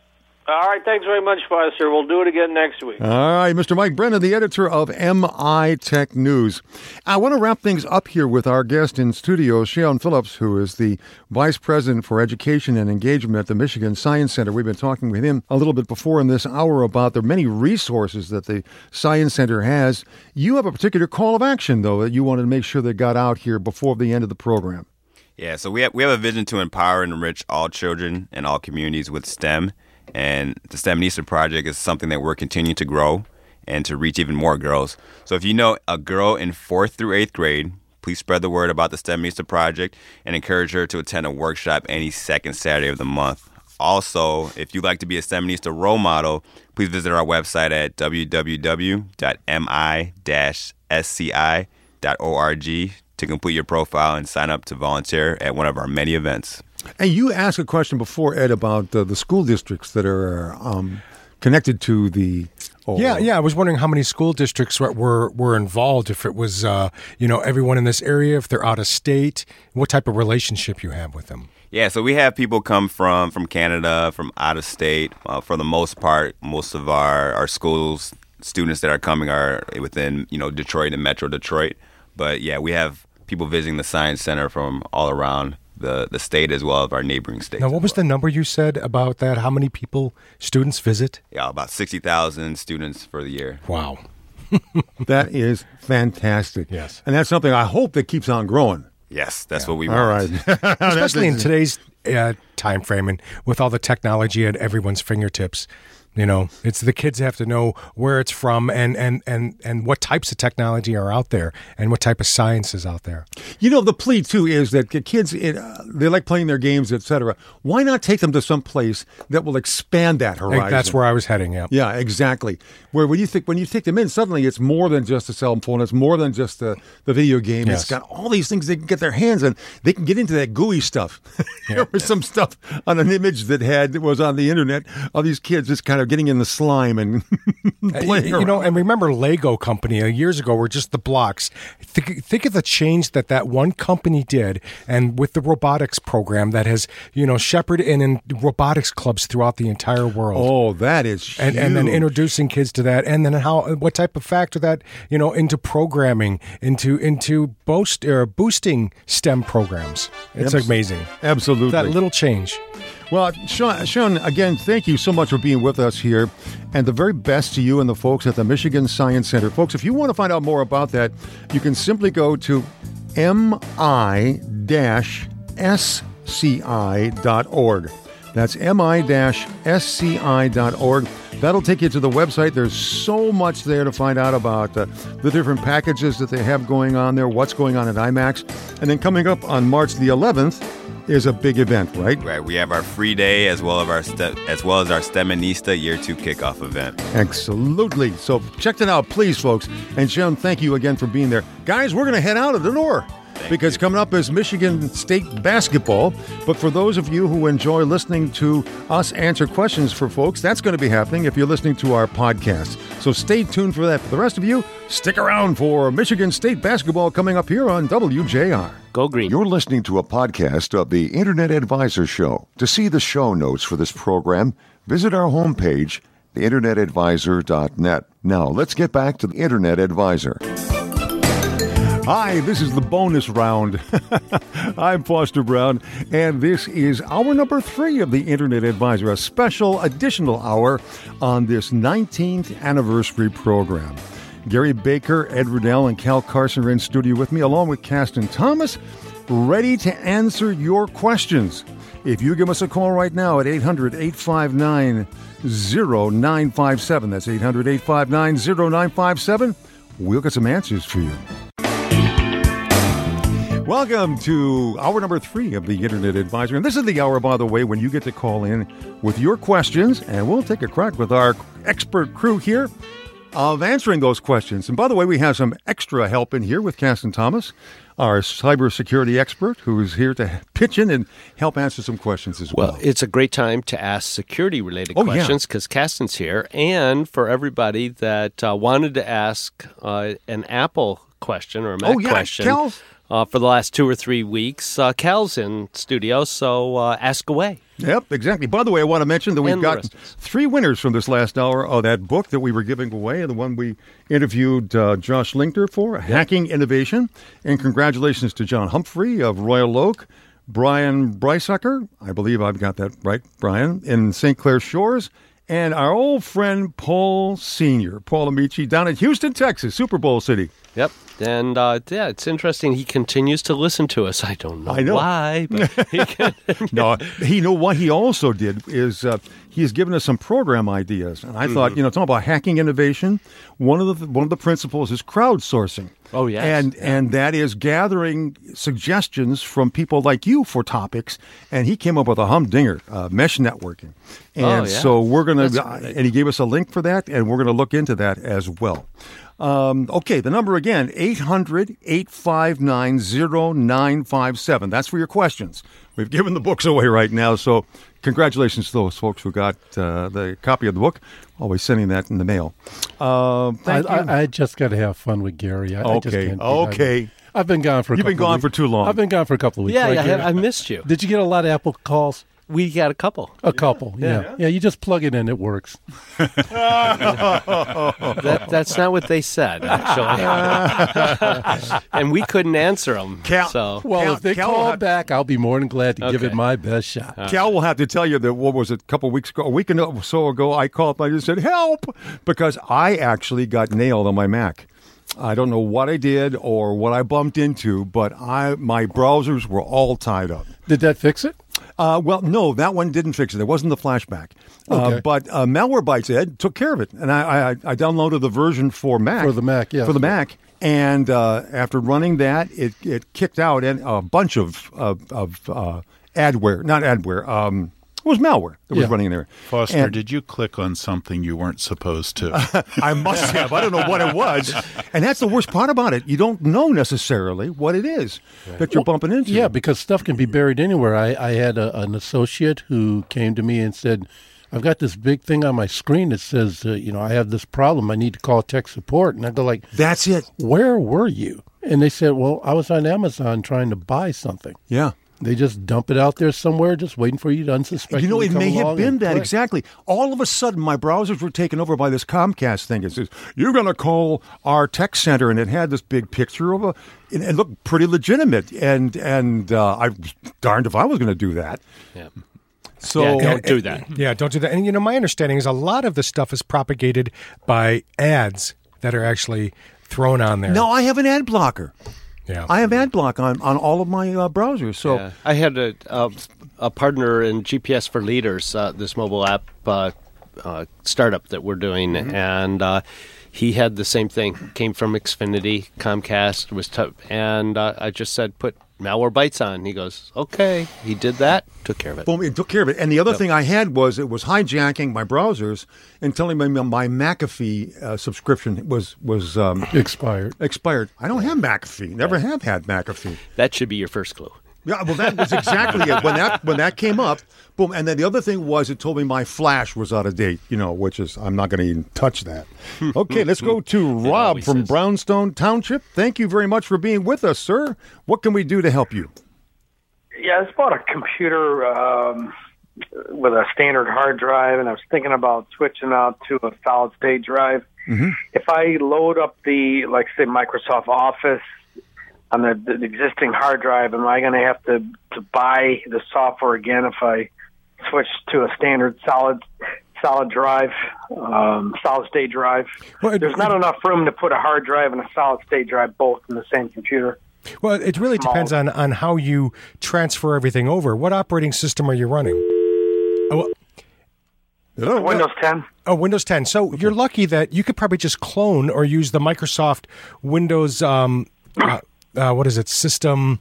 All right, thanks very much, Foster. We'll do it again next week. All right, Mr. Mike Brennan, the editor of MI Tech News. I want to wrap things up here with our guest in studio, Sean Phillips, who is the Vice President for Education and Engagement at the Michigan Science Center. We've been talking with him a little bit before in this hour about the many resources that the Science Center has. You have a particular call of action, though, that you wanted to make sure that got out here before the end of the program. Yeah, so we have, we have a vision to empower and enrich all children and all communities with STEM. And the STEMinista project is something that we're continuing to grow and to reach even more girls. So if you know a girl in fourth through eighth grade, please spread the word about the STEMinista project and encourage her to attend a workshop any second Saturday of the month. Also, if you'd like to be a STEMinista role model, please visit our website at www.mi-sci.org to complete your profile and sign up to volunteer at one of our many events. And you asked a question before, Ed, about uh, the school districts that are um, connected to the. Oh, Yeah, yeah. I was wondering how many school districts were were, were involved. If it was, uh, you know, everyone in this area, if they're out of state, what type of relationship you have with them. Yeah, so we have people come from from Canada, from out of state. Uh, for the most part, most of our our schools students that are coming are within you know Detroit and Metro Detroit. But yeah, we have people visiting the Science Center from all around the the state as well as our neighboring states. Now, what as was the number you said about that? How many people, students visit? Yeah, about sixty thousand students for the year. Wow. That is fantastic. Yes. And that's something I hope that keeps on growing. Yes, that's what we want. All right. Especially in today's uh, time frame and with all the technology at everyone's fingertips. You know, it's the kids have to know where it's from and, and, and, and what types of technology are out there and what type of science is out there. You know, the plea too is that the kids it, uh, they like playing their games, etc. Why not take them to some place that will expand that horizon? that's where I was heading. Yeah. Yeah, exactly. Where when you think when you take them in, suddenly it's more than just a cell phone. It's more than just the, the video game. Yes. It's got all these things they can get their hands on. They can get into that gooey stuff. there was some stuff on an image that had was on the internet of these kids just kind of getting in the slime and Uh, playing. you, you know, and remember Lego Company uh, years ago were just the blocks. Think, think of the change that that one company did, and with the robotics program that has you know shepherded in, in robotics clubs throughout the entire world. oh, that is and, and then introducing kids to that, and then how what type of factor that you know into programming, into into boost or boosting STEM programs. It's amazing absolutely that little change. Well, Sean, Sean, again, thank you so much for being with us here, and the very best to you and the folks at the Michigan Science Center. Folks, if you want to find out more about that, you can simply go to mi-sci.org. That's mi-sci.org. That'll take you to the website. There's so much there to find out about uh, the different packages that they have going on there, what's going on at IMAX. And then coming up on March the 11th is a big event, right? Right, we have our free day as well as our STEM, as well as our STEMinista Year Two kickoff event. Absolutely. So check it out, please, folks. And Sean, thank you again for being there. Guys, we're to head out of the door. Because coming up is Michigan State basketball. But for those of you who enjoy listening to us answer questions for folks, that's going to be happening if you're listening to our podcast. So stay tuned for that. For the rest of you, stick around for Michigan State basketball coming up here on WJR. Go green. You're listening to a podcast of the Internet Advisor Show. To see the show notes for this program, visit our homepage, theinternetadvisor.net. Now, let's get back to the Internet Advisor. Hi, this is the bonus round. I'm Foster Brown, and this is hour number three of the Internet Advisor, a special additional hour on this 19th anniversary program. Gary Baker, Ed Riddell, and Cal Carson are in studio with me, along with Caston Thomas, ready to answer your questions. If you give us a call right now at 800 859 0957, that's 800 859 0957, we'll get some answers for you. Welcome to hour number three of the Internet Advisor. And this is the hour, by the way, when you get to call in with your questions, and we'll take a crack with our expert crew here of answering those questions. And by the way, we have some extra help in here with Caston Thomas, our cybersecurity expert, who is here to pitch in and help answer some questions as well. Well, it's a great time to ask security related Oh, questions because Caston's here. And for everybody that uh, wanted to ask uh, an Apple question or a Mac Oh, yeah, question. Uh, for the last two or three weeks, uh, Cal's in studio, so uh, ask away. Yep, exactly. By the way, I want to mention that we've got three winners from this last hour of that book that we were giving away, the one we interviewed uh, Josh Linkner for, Hacking Innovation. And congratulations to John Humphrey of Royal Oak, Brian Brysucker, I believe I've got that right, Brian, in St. Clair Shores, and our old friend Paul Sr., Paul Amici, down in Houston, Texas, Super Bowl City. Yep. And uh, yeah, it's interesting. He continues to listen to us. I don't know, I know. why, but he no, he know what he also did is uh, he has given us some program ideas, and I thought you know talking about hacking innovation. One of the one of the principles is crowdsourcing. Oh, yes. and and that is gathering suggestions from people like you for topics. And he came up with a humdinger, uh, mesh networking, and Oh, yeah. so we're gonna That's and he gave us a link for that, and we're gonna look into that as well. Um, okay, the number again, 800 859 0957. That's for your questions. We've given the books away right now, so congratulations to those folks who got uh, the copy of the book. Always sending that in the mail. Uh, I, thank you. I, I just got to have fun with Gary. I, I just Okay, can't okay. I've, I've been gone for. A You've been couple of gone weeks. for too long. I've been gone for a couple of weeks. yeah, right, yeah, Gary? I missed you. Did you get a lot of Apple calls? We got a couple. A couple. Yeah. yeah. You just plug it in, it works. That, that's not what they said, actually. and we couldn't answer them. Cal- so Well, Cal- if they Cal call have- back, I'll be more than glad to give it my best shot. Cal will have to tell you that what was it, a couple weeks ago, a week or so ago, I called and I just said, help, because I actually got nailed on my Mac. I don't know what I did or what I bumped into, but I my browsers were all tied up. Did that fix it? Uh, well, no, that one didn't fix it. It wasn't the flashback. Uh, Okay. but uh, Malwarebytes Ed took care of it, and I, I, I downloaded the version for Mac For the Mac, yeah. for the Mac. And uh, after running that, it, it kicked out and a bunch of of, of uh, adware, not adware. Um, was malware that was running in there. Foster, And- did you click on something you weren't supposed to? I must have. I don't know what it was, and that's the worst part about it. You don't know necessarily what it is that you're bumping into. Yeah, because stuff can be buried anywhere. I, I had a, an associate who came to me and said, I've got this big thing on my screen that says, uh, you know, I have this problem. I need to call tech support. And I go like, that's it. where were you? And they said, well, I was on Amazon trying to buy something. Yeah. They just dump it out there somewhere, just waiting for you to unsuspect. You know, it come may have been that click. exactly. All of a sudden, my browsers were taken over by this Comcast thing. It says you're going to call our tech center, and it had this big picture of a. It, it looked pretty legitimate, and and uh, I was darned if I was going to do that. Yeah. So Yeah, don't do that. Yeah, don't do that. And you know, my understanding is a lot of the stuff is propagated by ads that are actually thrown on there. no, I have an ad blocker. Yeah, I have ad block on, on all of my uh, browsers. So Yeah. I had a, a, a partner in GPS for Leaders, uh, this mobile app uh, uh, startup that we're doing, Mm-hmm. and uh, he had the same thing. Came from Xfinity, Comcast was, t- and uh, I just said put Malwarebytes on. He goes, okay. He did that, took care of it. Boom, it took care of it. And the other thing I had was it was hijacking my browsers and telling me my McAfee uh, subscription was was um, Expired. expired. I don't have McAfee. Never have had McAfee. That should be your first clue. Yeah, well, that was exactly it. When that when that came up, boom. And then the other thing was it told me my flash was out of date. You know, which is I'm not going to even touch that. Okay, let's go to Rob from is. Brownstown Township. Thank you very much for being with us, sir. What can we do to help you? Yeah, I just bought a computer um, with a standard hard drive, and I was thinking about switching out to a solid state drive. If I load up the, like, say, Microsoft Office on the, the existing hard drive, am I going to have to to buy the software again if I switch to a standard solid solid drive, um, solid state drive? Well, it- There's not enough room to put a hard drive and a solid state drive both in the same computer. Well, it really Small. depends on, on how you transfer everything over. What operating system are you running? Oh, well, Hello? Windows 10. Oh, Windows 10. So you're lucky that you could probably just clone or use the Microsoft Windows. Um, uh, uh, what is it? System.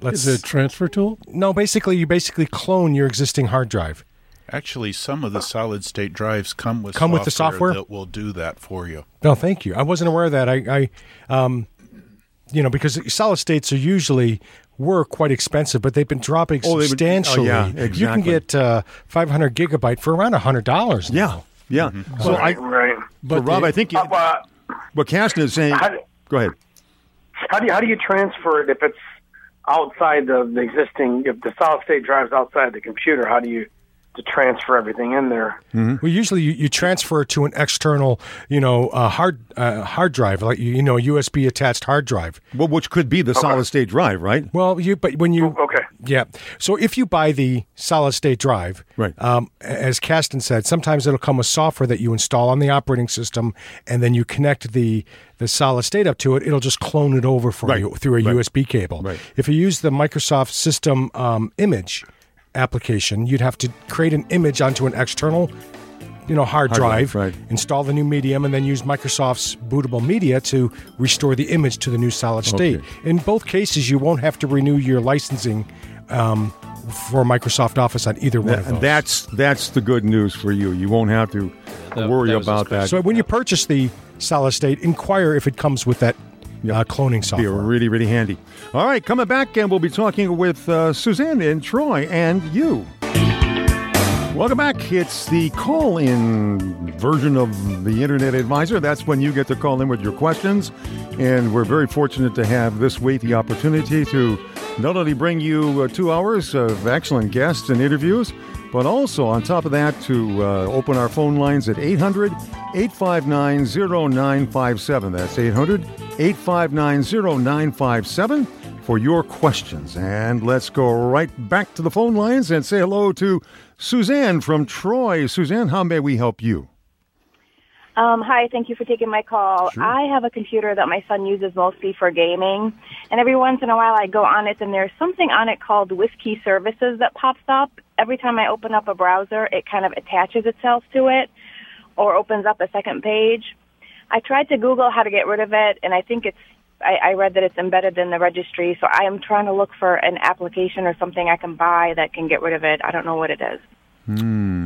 Let's. Is it a transfer tool? no, basically, you basically clone your existing hard drive. Actually, some of the solid state drives come with Come with the software? that will do that for you. No, thank you. I wasn't aware of that. I, I um, you know, because solid states are usually were quite expensive, but they've been dropping Oh, they've been- oh, substantially. yeah, You can get uh, 500 gigabyte for around hundred dollars. Yeah, yeah. So I, Right. but Rob, I think you, Uh, what Caston is saying. How Go ahead. How do you, how do you transfer it if it's outside the, the existing if the solid state drive's outside the computer? How do you to transfer everything in there? Well, usually you, you transfer it to an external, you know, uh, hard uh, hard drive, like you know, USB attached hard drive. Well, which could be the solid state drive, right? Well, you but when you Okay. Yeah, so if you buy the solid state drive, Right. Um, as Caston said, sometimes it'll come with software that you install on the operating system, and then you connect the the solid state up to it. It'll just clone it over for Right. you through a Right. USB cable. Right. If you use the Microsoft System um, Image application, you'd have to create an image onto an external. You know, hard, drive, Hard drive, right. install the new medium, and then use Microsoft's bootable media to restore the image to the new solid state. Okay. In both cases, you won't have to renew your licensing um, for Microsoft Office on either one of And those. that's that's the good news for you. You won't have to that- worry that about that. so when you purchase the solid state, inquire if it comes with that uh, cloning software. be really, really handy. All right, coming back, and we'll be talking with uh, Suzanne and Troy and you. Welcome back. It's the call in version of the Internet Advisor. That's when you get to call in with your questions. And we're very fortunate to have this week the opportunity to not only bring you uh, two hours of excellent guests and interviews, but also on top of that to uh, open our phone lines at 800 859 0957. That's 800 859 0957 for your questions. And let's go right back to the phone lines and say hello to Suzanne from Troy. Suzanne, how may we help you? Um, hi, thank you for taking my call. I have a computer that my son uses mostly for gaming, and every once in a while I go on it, and there's something on it called Whiskey Services that pops up. Every time I open up a browser, it kind of attaches itself to it or opens up a second page. I tried to Google how to get rid of it, and I think it's I, I read that it's embedded in the registry, so I am trying to look for an application or something I can buy that can get rid of it. I don't know what it is.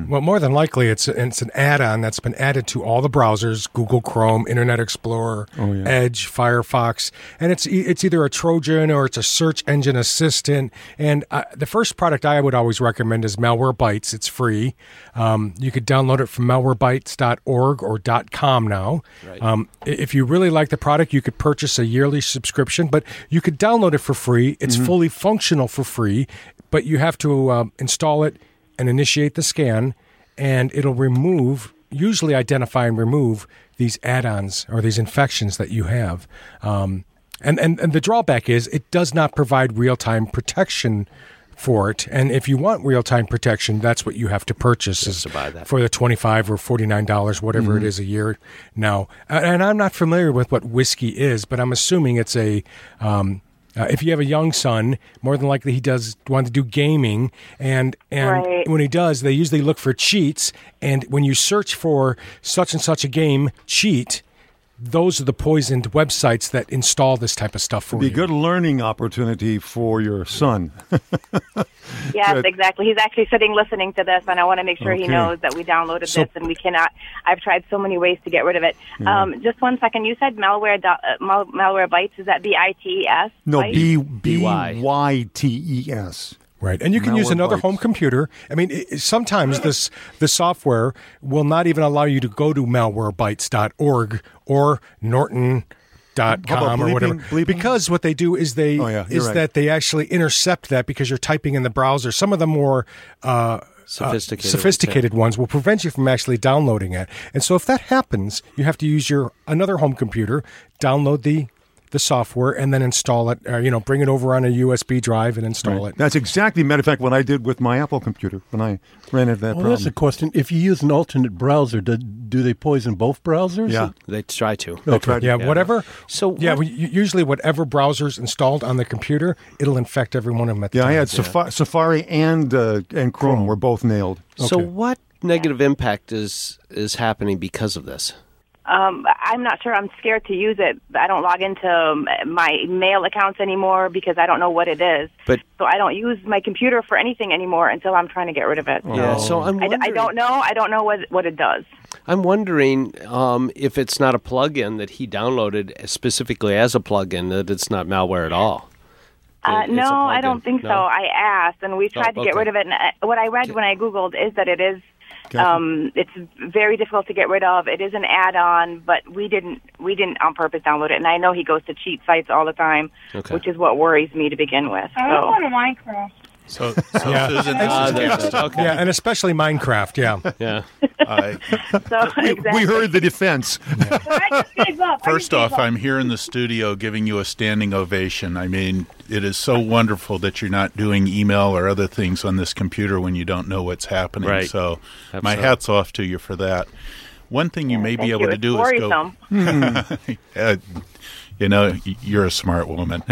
Well, more than likely, it's it's an add-on that's been added to all the browsers: Google Chrome, Internet Explorer, Edge, Firefox, and it's e- it's either a Trojan or it's a search engine assistant. And uh, the first product I would always recommend is Malwarebytes. It's free. Um, you could download it from malwarebytes.org or .com now. Um, if you really like the product, you could purchase a yearly subscription, but you could download it for free. It's fully functional for free, but you have to um, install it and initiate the scan, and it'll remove, usually identify and remove these add-ons or these infections that you have. Um, and, and and the drawback is it does not provide real-time protection for it. And if you want real-time protection, that's what you have to purchase is to for the twenty-five or forty-nine dollars, whatever it is a year now. And and I'm not familiar with what whiskey is, but I'm assuming it's a um, uh, if you have a young son, more than likely he does want to do gaming, and and Right. when he does, they usually look for cheats. And when you search for such and such a game cheat, those are the poisoned websites that install this type of stuff for you. Be a you. good learning opportunity for your son. Yes, Good. exactly. He's actually sitting listening to this, and I want to make sure he knows that we downloaded So- this, and we cannot. I've tried so many ways to get rid of it. Um, just one second. You said malware. dot- Uh, mal- malware bytes. Is that B I T E S? No, Bytes? B B BY. Y T E S. Right, and you can use another home computer. I mean, it, sometimes this the software will not even allow you to go to malwarebytes.org or Norton.com How about or whatever. bleeping- bleeping? Because what they do is they Oh, yeah, is right. that they actually intercept that because you're typing in the browser. Some of the more uh, Sophisticated uh, sophisticated ones will prevent you from actually downloading it. And so if that happens, you have to use your another home computer, download the the software, and then install it. Or, you know, bring it over on a USB drive and install it. That's exactly, matter of fact, what I did with my Apple computer when I ran into that Well, that's a question. If you use an alternate browser, do, do they poison both browsers? Yeah. They try to. Okay. Yeah, whatever. So yeah, what- well, usually whatever browser's installed on the computer, it'll infect every one of them at the Yeah, I had Safa- Safari and uh, and Chrome, were both nailed. So what negative impact is is happening because of this? Um, I'm not sure. I'm scared to use it. I don't log into um, my mail accounts anymore because I don't know what it is. But so I don't use my computer for anything anymore until I'm trying to get rid of it. Yeah, so I'm I, I don't know. I don't know what what it does. I'm wondering um, if it's not a plugin that he downloaded specifically as a plugin that it's not malware at all. Uh, no, I don't think No? so. I asked, and we Oh, tried to get okay. rid of it. And uh, what I read when I googled is that it is, Okay. Um, it's very difficult to get rid of. It is an add-on, but we didn't we didn't on purpose download it. And I know he goes to cheat sites all the time, Okay. which is what worries me to begin with. I So. want to Minecraft. So, so Yeah. Susan, Ah, this is that's- just- okay. Yeah, and especially Minecraft. Yeah. Yeah. I- So We heard the defense. First off, I'm here in the studio giving you a standing ovation. I mean, it is so wonderful that you're not doing email or other things on this computer when you don't know what's happening. Right. So, my hat's off to you for that. One thing you may be able you. to It's do is go. Uh, you know, you're a smart woman.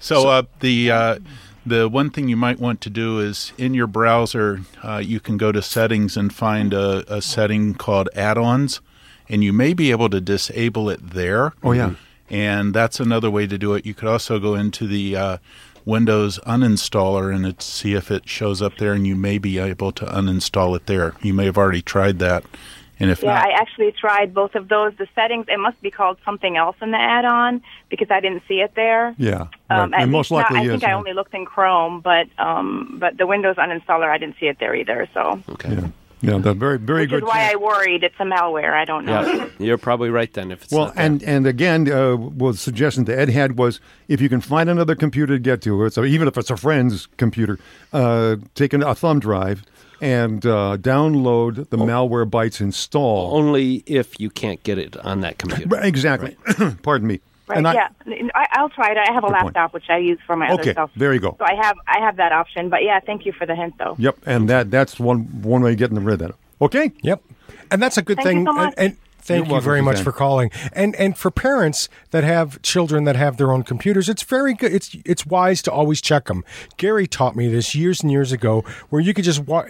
so, uh, the uh, the one thing you might want to do is in your browser, uh, you can go to settings and find a, a setting called add-ons, and you may be able to disable it there. Oh, yeah. and that's another way to do it. You could also go into the uh, Windows uninstaller and see if it shows up there, and you may be able to uninstall it there. You may have already tried that, and if Yeah, not, I actually tried both of those. The settings, it must be called something else in the add-on because I didn't see it there. Yeah. Um, right. at And most least not- likely I think I only looked in Chrome, but um, but the Windows uninstaller, I didn't see it there either. So, Okay. Yeah. Yeah, the very, very which good. is why I worried it's a malware. I don't know. Yeah, you're probably right then. If it's Well, not and and again, uh, well, the suggestion that Ed had was if you can find another computer to get to, so even if it's a friend's computer, uh, take an, a thumb drive and uh, download the malware bytes install. only if you can't get it on that computer. Right, Exactly. Pardon me. Right? And I- yeah, I, I'll try it. I have a Good point. laptop which I use for my Okay, other stuff. there you go. So I have I have that option. But yeah, thank you for the hint, though. Yep, and that that's one one way of getting rid of that. Okay. Yep. And that's a good Thank you thing. so much. And, and thank You're you very much for calling. And and for parents that have children that have their own computers, it's very good. It's it's wise to always check them. Gary taught me this years and years ago, where you could just wa-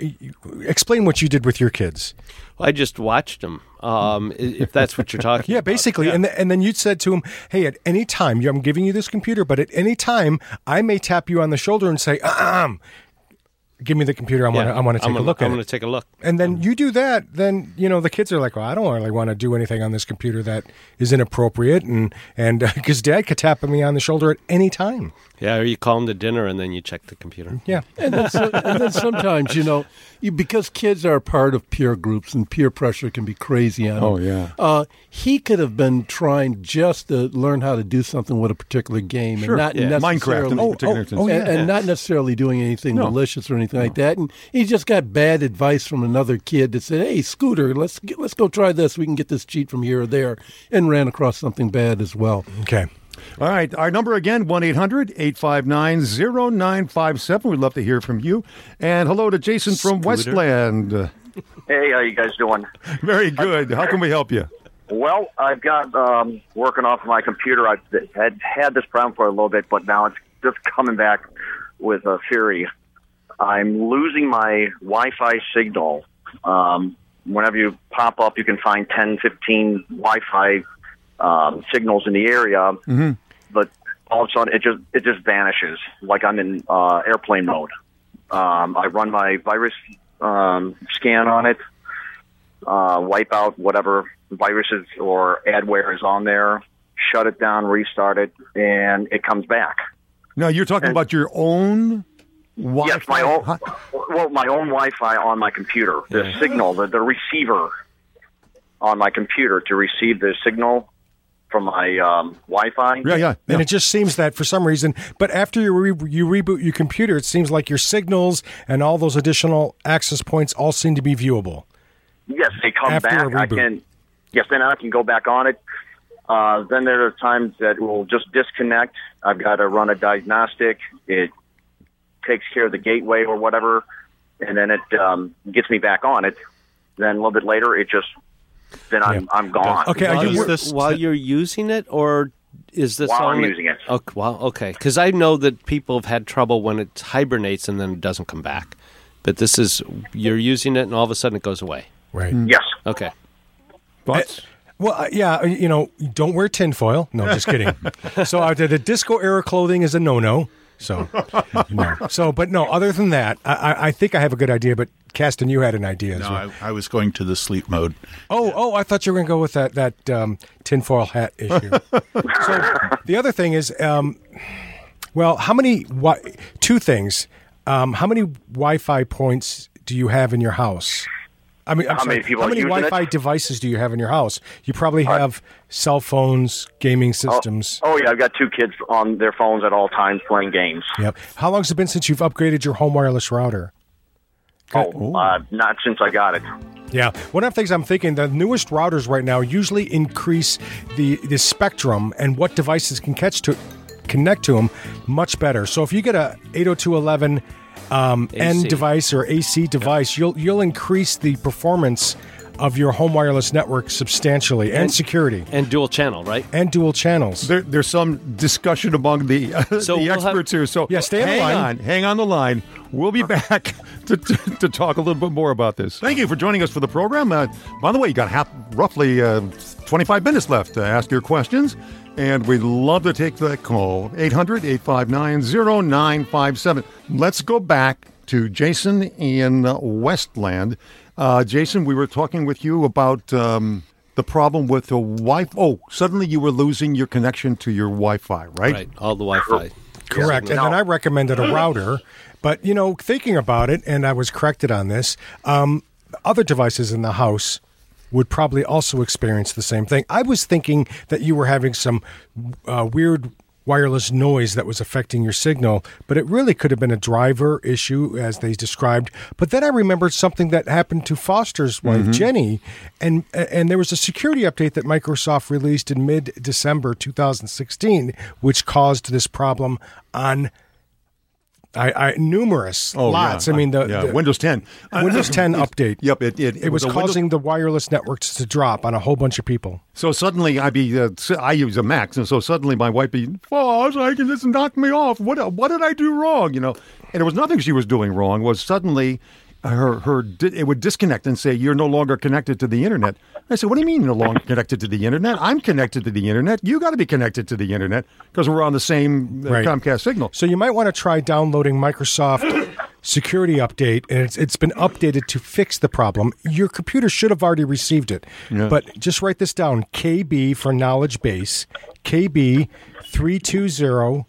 explain what you did with your kids. I just watched them. Um, if that's what you're talking. Yeah, about. basically. And, th- and then you said to him, hey, at any time, I'm giving you this computer, but at any time, I may tap you on the shoulder and say, um, give me the computer. I want to Yeah, I want to take a gonna- look at I'm going to take a look. And then you do that, then you know the kids are like, "Well, I don't really want to do anything on this computer that is inappropriate," and and because Dad could tap me on the shoulder at any time. Yeah, or you call him to dinner and then you check the computer. Yeah, and then, so, and then sometimes you know you, because kids are part of peer groups and peer pressure can be crazy on them. Oh, yeah. Uh, he could have been trying just to learn how to do something with a particular game Sure. and not Yeah. necessarily Minecraft in this particular instance. oh, yeah. and, and not necessarily doing anything No. malicious or anything like that. And he just got bad advice from another kid that said, "Hey, Scooter, let's get, let's go try this. We can get this cheat from here or there," and ran across something bad as well. Okay. All right. Our number again, 1 800 859 0957. We'd love to hear from you. And hello to Jason from Scooter. Westland. Hey, how you guys doing? Very good. How can we help you? Well, I've got um, working off my computer. I've had had this problem for a little bit, but now it's just coming back with a fury. I'm losing my Wi-Fi signal. Um, whenever you pop up, you can find 10, 15 Wi-Fi um, signals in the area, Mm-hmm. but all of a sudden it just it just vanishes, like I'm in uh, airplane mode. Um, I run my virus um, scan on it, uh, wipe out whatever viruses or adware is on there, shut it down, restart it, and it comes back. Now, you're talking about your own Wi-Fi? Yes, my own. Well, my own Wi-Fi on my computer. The signal, the, the receiver on my computer to receive the signal from my um, Wi-Fi. Yeah, yeah. And it just seems that for some reason, but after you re- you reboot your computer, it seems like your signals and all those additional access points all seem to be viewable. Yes, they come After back. I can. Yes, then I can go back on it. Uh, then there are times that will just disconnect. I've got to run a diagnostic. It takes care of the gateway or whatever, and then it um, gets me back on it. Then a little bit later, it just then I'm I'm gone. Okay, while, you're, while you're using it, or is this While I'm only- using it. Okay, well, okay, because I know that people have had trouble when it hibernates and then it doesn't come back. But this is you're using it, and all of a sudden it goes away. Right. Yes. Okay. Thoughts? Well, uh, yeah, uh, you know, don't wear tinfoil. No, just kidding. so uh, the, the disco era clothing is a no-no. So, no. So, but no. Other than that, I, I, think I have a good idea. But Caston, you had an idea as No, well. I, I was going to the sleep mode. Oh, oh, I thought you were going to go with that that um, tinfoil hat issue. so the other thing is, um, well, how many? Wi- two things. Um, how many Wi-Fi points do you have in your house? I mean, I'm How sorry, many people how many Wi-Fi it? devices do you have in your house? You probably have cell phones, gaming systems. Oh yeah, I've got two kids on their phones at all times playing games. Yep. How long has it been since you've upgraded your home wireless router? Oh, uh, not since I got it. Yeah, one of the things I'm thinking, the newest routers right now usually increase the the spectrum and what devices can catch to connect to them much better. So if you get a 802.11 um, N device or AC device, you'll you'll increase the performance of your home wireless network substantially and, And- security And dual channel, right? and dual channels. There, there's some discussion among the, So the we'll have- experts here. So Yeah, stay on hang line. on, hang on the line. We'll be back to, to, to talk a little bit more about this. Thank you for joining us for the program. Uh, by the way, you got half, roughly uh, 25 minutes left to ask your questions, and we'd love to take that call. 800 859 0957. Let's go back to Jason in uh, Westland. Uh, Jason, we were talking with you about um, the problem with the Wi Oh, suddenly you were losing your connection to your Wi Fi, right? Right. All the Wi-Fi. Correct. And then I recommended a router. But, you know, thinking about it, and I was corrected on this, um, other devices in the house would probably also experience the same thing. I was thinking that you were having some uh, weird wireless noise that was affecting your signal, but it really could have been a driver issue, as they described. But then I remembered something that happened to Foster's wife, Jenny, and and there was a security update that Microsoft released in mid December 2016, which caused this problem on. I, I numerous Oh, lots. yeah. I mean, the, yeah, the Windows 10. Windows 10 update. Yep, it it, It was a Windows- causing the wireless networks to drop on a whole bunch of people. so suddenly I be uh, I use a Mac, and so suddenly my wife be, "Oh, I can just knock me off. What what did I do wrong?" You know, and it was nothing she was doing wrong. Was suddenly her her di- it would disconnect and say you're no longer connected to the internet. I said, "What do you mean you're no longer connected to the internet? I'm connected to the internet. You got to be connected to the internet because we're on the same uh, Right. Comcast signal." So you might want to try downloading Microsoft Security Update, and it's, it's been updated to fix the problem. Your computer should have already received it, but just write this down: KB for Knowledge Base, KB three two zero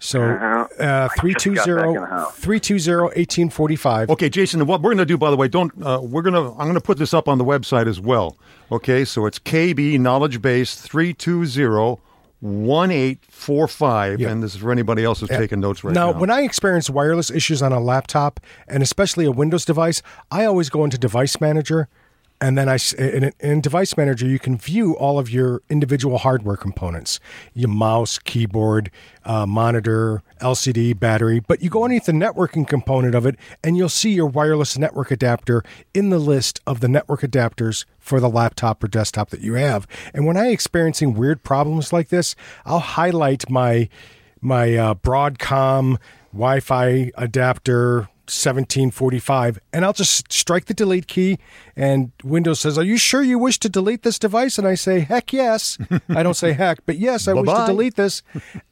eighteen forty five. So uh, 320 320 1845. Okay, Jason, what we're going to do, by the way, don't uh, we're going to I'm going to put this up on the website as well. Okay, so it's KB Knowledge Base three two zero one eight four five, and this is for anybody else who's taking notes right now. now, when I experience wireless issues on a laptop and especially a Windows device, I always go into Device Manager, and then I in, in Device Manager you can view all of your individual hardware components: your mouse, keyboard, uh, monitor, LCD, battery. But you go underneath the networking component of it, and you'll see your wireless network adapter in the list of the network adapters for the laptop or desktop that you have. And when I'm experiencing weird problems like this, I'll highlight my my uh, Broadcom Wi-Fi adapter 1745 and I'll just strike the delete key and Windows says, "Are you sure you wish to delete this device?" and I say, "Heck yes." I don't say heck, but yes, I wish to delete this.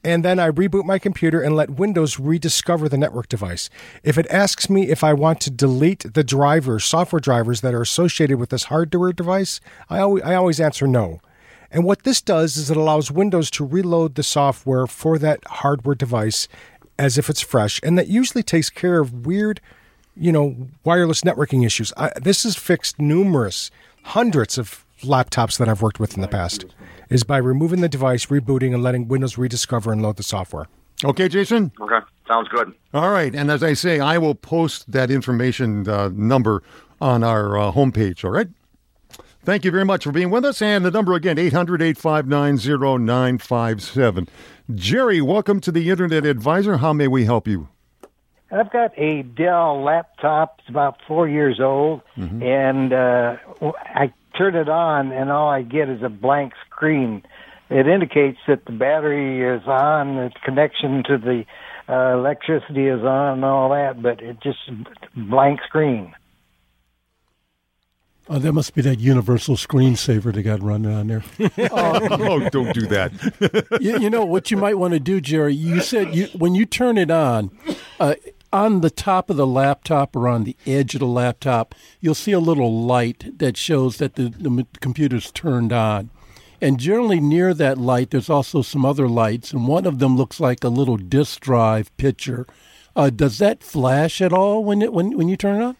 And then I reboot my computer and let Windows rediscover the network device. If it asks me if I want to delete the drivers, software drivers that are associated with this hardware device, I always, I always answer no. And what this does is it allows Windows to reload the software for that hardware device as if it's fresh. And that usually takes care of weird, you know, wireless networking issues. I, this has fixed numerous, hundreds of laptops that I've worked with in the past, is by removing the device, rebooting, and letting Windows rediscover and load the software. okay, Jason. Okay, sounds good. All right, and as I say, I will post that information uh, number on our uh, homepage. All right. Thank you very much for being with us. And the number again, 800 859 0957. Jerry, welcome to the Internet Advisor. How may we help you? I've got a Dell laptop. It's about four years old, and uh, I turn it on, and all I get is a blank screen. It indicates that the battery is on, the connection to the uh, electricity is on and all that, but it just blank screen. Oh, that must be that universal screensaver they got running on there. oh, don't do that. you, you know what you might want to do, Jerry. You said you when you turn it on, uh, on the top of the laptop or on the edge of the laptop, you'll see a little light that shows that the, the computer's turned on. And generally near that light, there's also some other lights, and one of them looks like a little disk drive picture. Uh, does that flash at all when it when when you turn it on?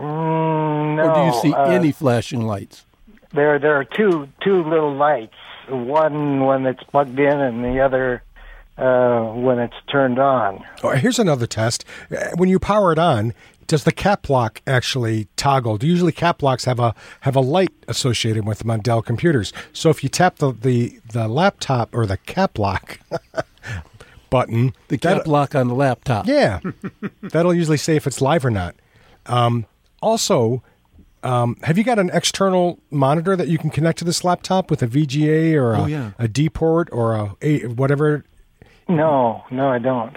Mm, no, or do you see uh, any flashing lights? There, there are two two little lights. One when it's plugged in, and the other uh, when it's turned on. Oh, here's another test. Uh, When you power it on, does the cap lock actually toggle? Do usually cap locks have a have a light associated with them on Dell computers? So if you tap the the, the laptop or the cap lock button, The cap lock on the laptop. yeah, that'll usually say if it's live or not. Um, also, um, have you got an external monitor that you can connect to this laptop with a VGA or a, Oh, yeah. a D port or a, a whatever? No, no, I don't.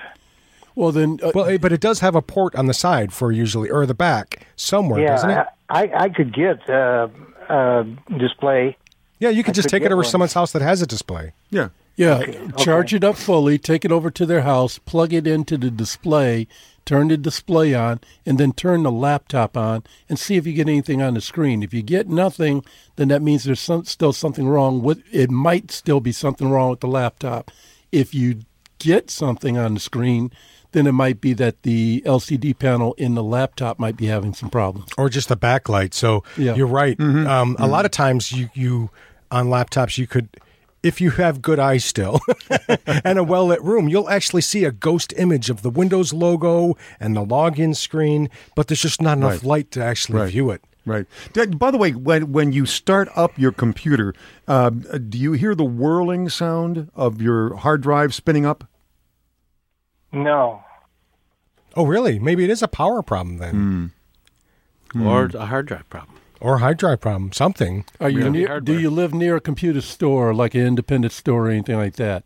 Well, then, uh, well, eh, but it does have a port on the side for usually or the back somewhere, yeah, doesn't it? I, I could get uh, uh, display. Yeah, you could I just could take it over one. someone's house that has a display. Yeah. Yeah, charge it up fully, take it over to their house, plug it into the display, turn the display on, and then turn the laptop on and see if you get anything on the screen. If you get nothing, then that means there's some, still something wrong with it might still be something wrong with the laptop. If you get something on the screen, then it might be that the LCD panel in the laptop might be having some problems. or just the backlight. So Yeah. you're right. Mm-hmm. Um, A lot of times, you you on laptops you could. If you have good eyes still and a well lit room, you'll actually see a ghost image of the Windows logo and the login screen, but there's just not enough Right. light to actually Right. view it. Right. By the way, when when you start up your computer, uh, do you hear the whirling sound of your hard drive spinning up? No. Oh, really? Maybe it is a power problem then, or a hard drive problem. Or hard drive problem. Something. Are you Really near, do you live near a computer store, like an independent store or anything like that?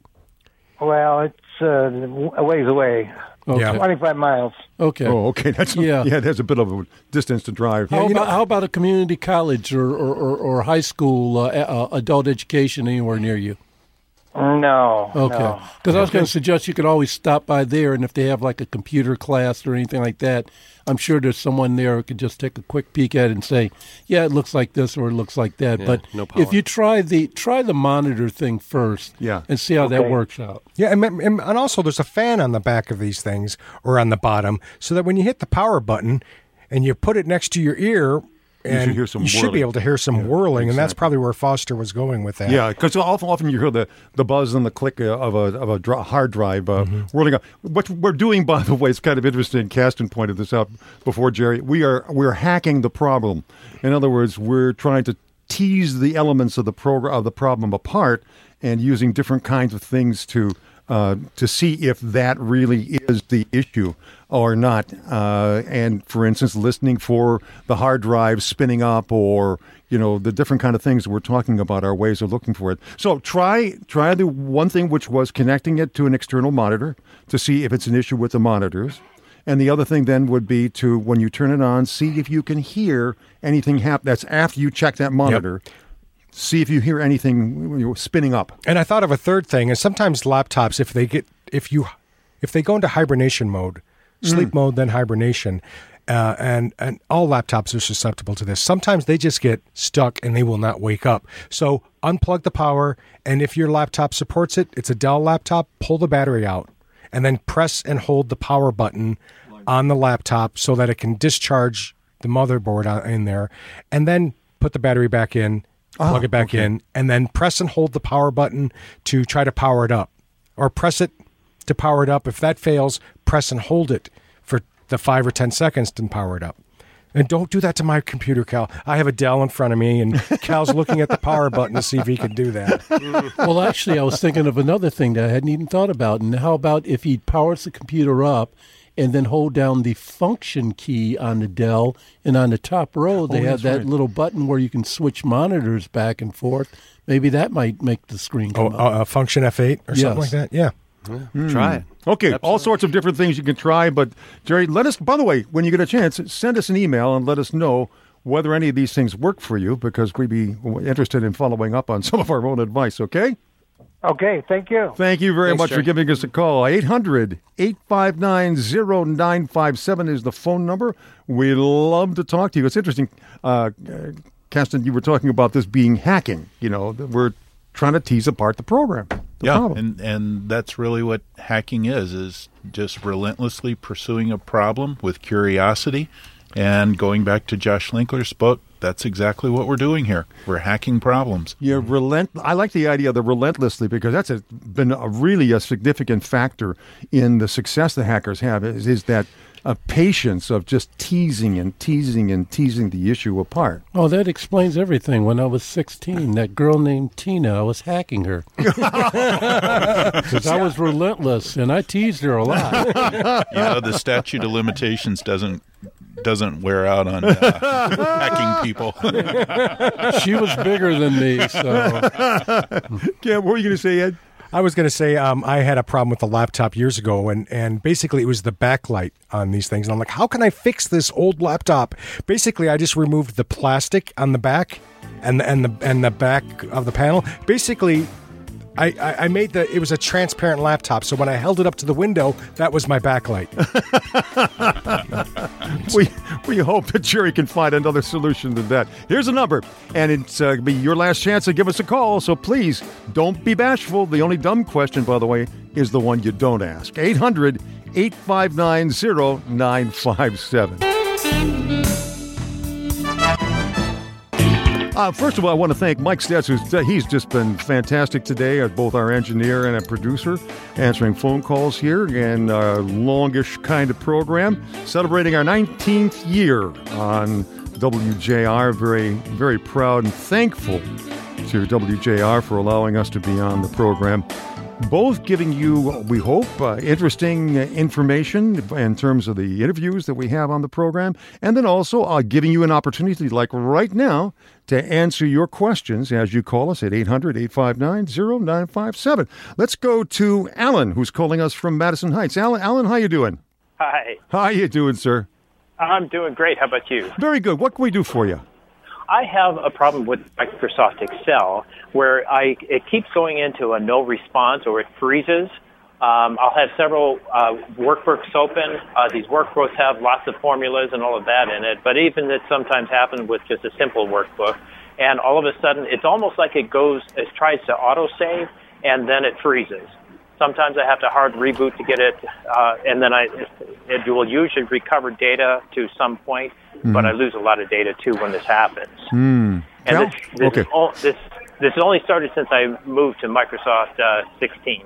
Well, it's uh, a ways away. Okay. 25 miles. Okay. Oh, okay. That's Yeah. yeah. There's a bit of a distance to drive. How, about, how about a community college or, or, or, or high school uh, uh, adult education anywhere near you? No. Okay. no. Because I was going to suggest you could always stop by there, and if they have like a computer class or anything like that, I'm sure there's someone there who could just take a quick peek at it and say, "Yeah, it looks like this or it looks like that." Yeah, but no if you try the try the monitor thing first, Yeah. and see how that works out. Yeah, and, and and also there's a fan on the back of these things or on the bottom, so that when you hit the power button and you put it next to your ear, and should hear some you should be able to hear some whirling, and that's probably where Foster was going with that. Yeah, because often, often you hear the, the buzz and the click uh, of a of a dr- hard drive uh, Mm-hmm. whirling up. What we're doing, by the way, is kind of interesting. Caston pointed this out before, Jerry. We are we're hacking the problem. In other words, we're trying to tease the elements of the program of the problem apart and using different kinds of things to uh, to see if that really is the issue or not. Uh, and for instance, listening for the hard drive spinning up, or you know, the different kind of things we're talking about our ways of looking for it. So try try the one thing which was connecting it to an external monitor to see if it's an issue with the monitors. And the other thing then would be to, when you turn it on, see if you can hear anything happen. That's after you check that monitor. See if you hear anything you know, spinning up. And I thought of a third thing, and sometimes laptops, if they get if you if they go into hibernation mode, sleep mode, then hibernation, uh, and and all laptops are susceptible to this. Sometimes they just get stuck and they will not wake up. So unplug the power, and if your laptop supports it, it's a Dell laptop. Pull the battery out, and then press and hold the power button on the laptop so that it can discharge the motherboard in there, and then put the battery back in, plug oh, it back in, and then press and hold the power button to try to power it up, or press it to power it up. If that fails, press and hold it for the five or ten seconds to power it up. And don't do that to my computer, Cal. I have a Dell in front of me, and Cal's looking at the power button to see if he can do that. well, actually, I was thinking of another thing that I hadn't even thought about. And how about if he powers the computer up and then hold down the function key on the Dell, and on the top row they Oh, have that right. little button where you can switch monitors back and forth. Maybe that might make the screen Oh, come up. uh, uh, function F8 or something like that. Yeah. Try it. Okay, all sorts of different things you can try. But Jerry, let us. By the way, when you get a chance, send us an email and let us know whether any of these things work for you, because we'd be interested in following up on some of our own advice. Okay. Okay, thank you. Thank you very Thanks, much for giving us a call. 800 859 0957 is the phone number. We love to talk to you. It's interesting, uh, uh, you were talking about this being hacking. You know, we're trying to tease apart the program. The yeah, problem. and and that's really what hacking is is just relentlessly pursuing a problem with curiosity and going back to Josh Linkner's book, that's exactly what we're doing here. We're hacking problems. Yeah, relent. I like the idea of the relentlessly because that's a, been a really a significant factor in the success the hackers have. Is, is that a patience of just teasing and teasing and teasing the issue apart. Oh, that explains everything. When I was 16, that girl named Tina, I was hacking her. Because I was relentless and I teased her a lot. You know, the statute of limitations doesn't doesn't wear out on uh, hacking people. she was bigger than me, so. Yeah, what were you going to say, Ed? I was going to say um, I had a problem with the laptop years ago, and, and basically it was the backlight on these things. And I'm like, how can I fix this old laptop? Basically, I just removed the plastic on the back and the, and the and the back of the panel. Basically, I, I, I made the it was a transparent laptop, so when I held it up to the window, that was my backlight. we we hope that Jerry can find another solution than that. Here's a number, and it's uh, be your last chance to give us a call. So please don't be bashful. The only dumb question, by the way, is the one you don't ask. 800 859 0957. Uh, first of all, I want to thank Mike Stetz. Who's, he's just been fantastic today, as both our engineer and a producer, answering phone calls here and a longish kind of program, celebrating our 19th year on WJR. Very, very proud and thankful to WJR for allowing us to be on the program. Both giving you, we hope, uh, interesting uh, information in terms of the interviews that we have on the program, and then also uh, giving you an opportunity, like right now, to answer your questions as you call us at 800 859 0957. Let's go to Alan, who's calling us from Madison Heights. Alan, Alan how you doing? Hi, How you doing, sir? I'm doing great. How about you? Very good. What can we do for you? I have a problem with Microsoft Excel where I it keeps going into a no response or it freezes. Um, I'll have several uh, workbooks open. Uh, these workbooks have lots of formulas and all of that in it, but even it sometimes happens with just a simple workbook. And all of a sudden, it's almost like it goes, it tries to autosave, and then it freezes. Sometimes I have to hard reboot to get it, uh, and then I it will usually recover data to some point, but I lose a lot of data too when this happens. Hmm. And Cal? this, this, okay. all, this this has only started since I moved to Microsoft uh, 16.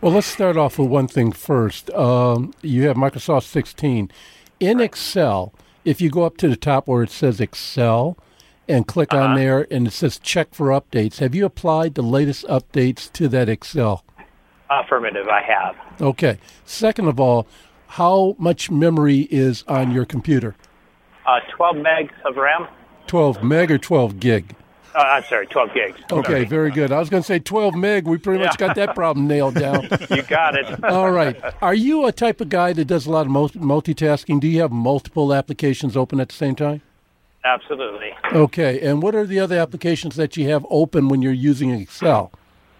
Well, let's start off with one thing first. Um, you have Microsoft 16. In Excel, if you go up to the top where it says Excel and click on there and it says check for updates, have you applied the latest updates to that Excel? Affirmative, I have. Okay. Second of all, how much memory is on your computer? Uh, 12 megs of RAM. 12 meg or 12 gig? Uh, I'm sorry, 12 gigs. Okay, very good. I was going to say 12 meg. We pretty much got that problem nailed down. You got it. All right. Are you a type of guy that does a lot of multitasking? Do you have multiple applications open at the same time? Absolutely. Okay. And what are the other applications that you have open when you're using Excel?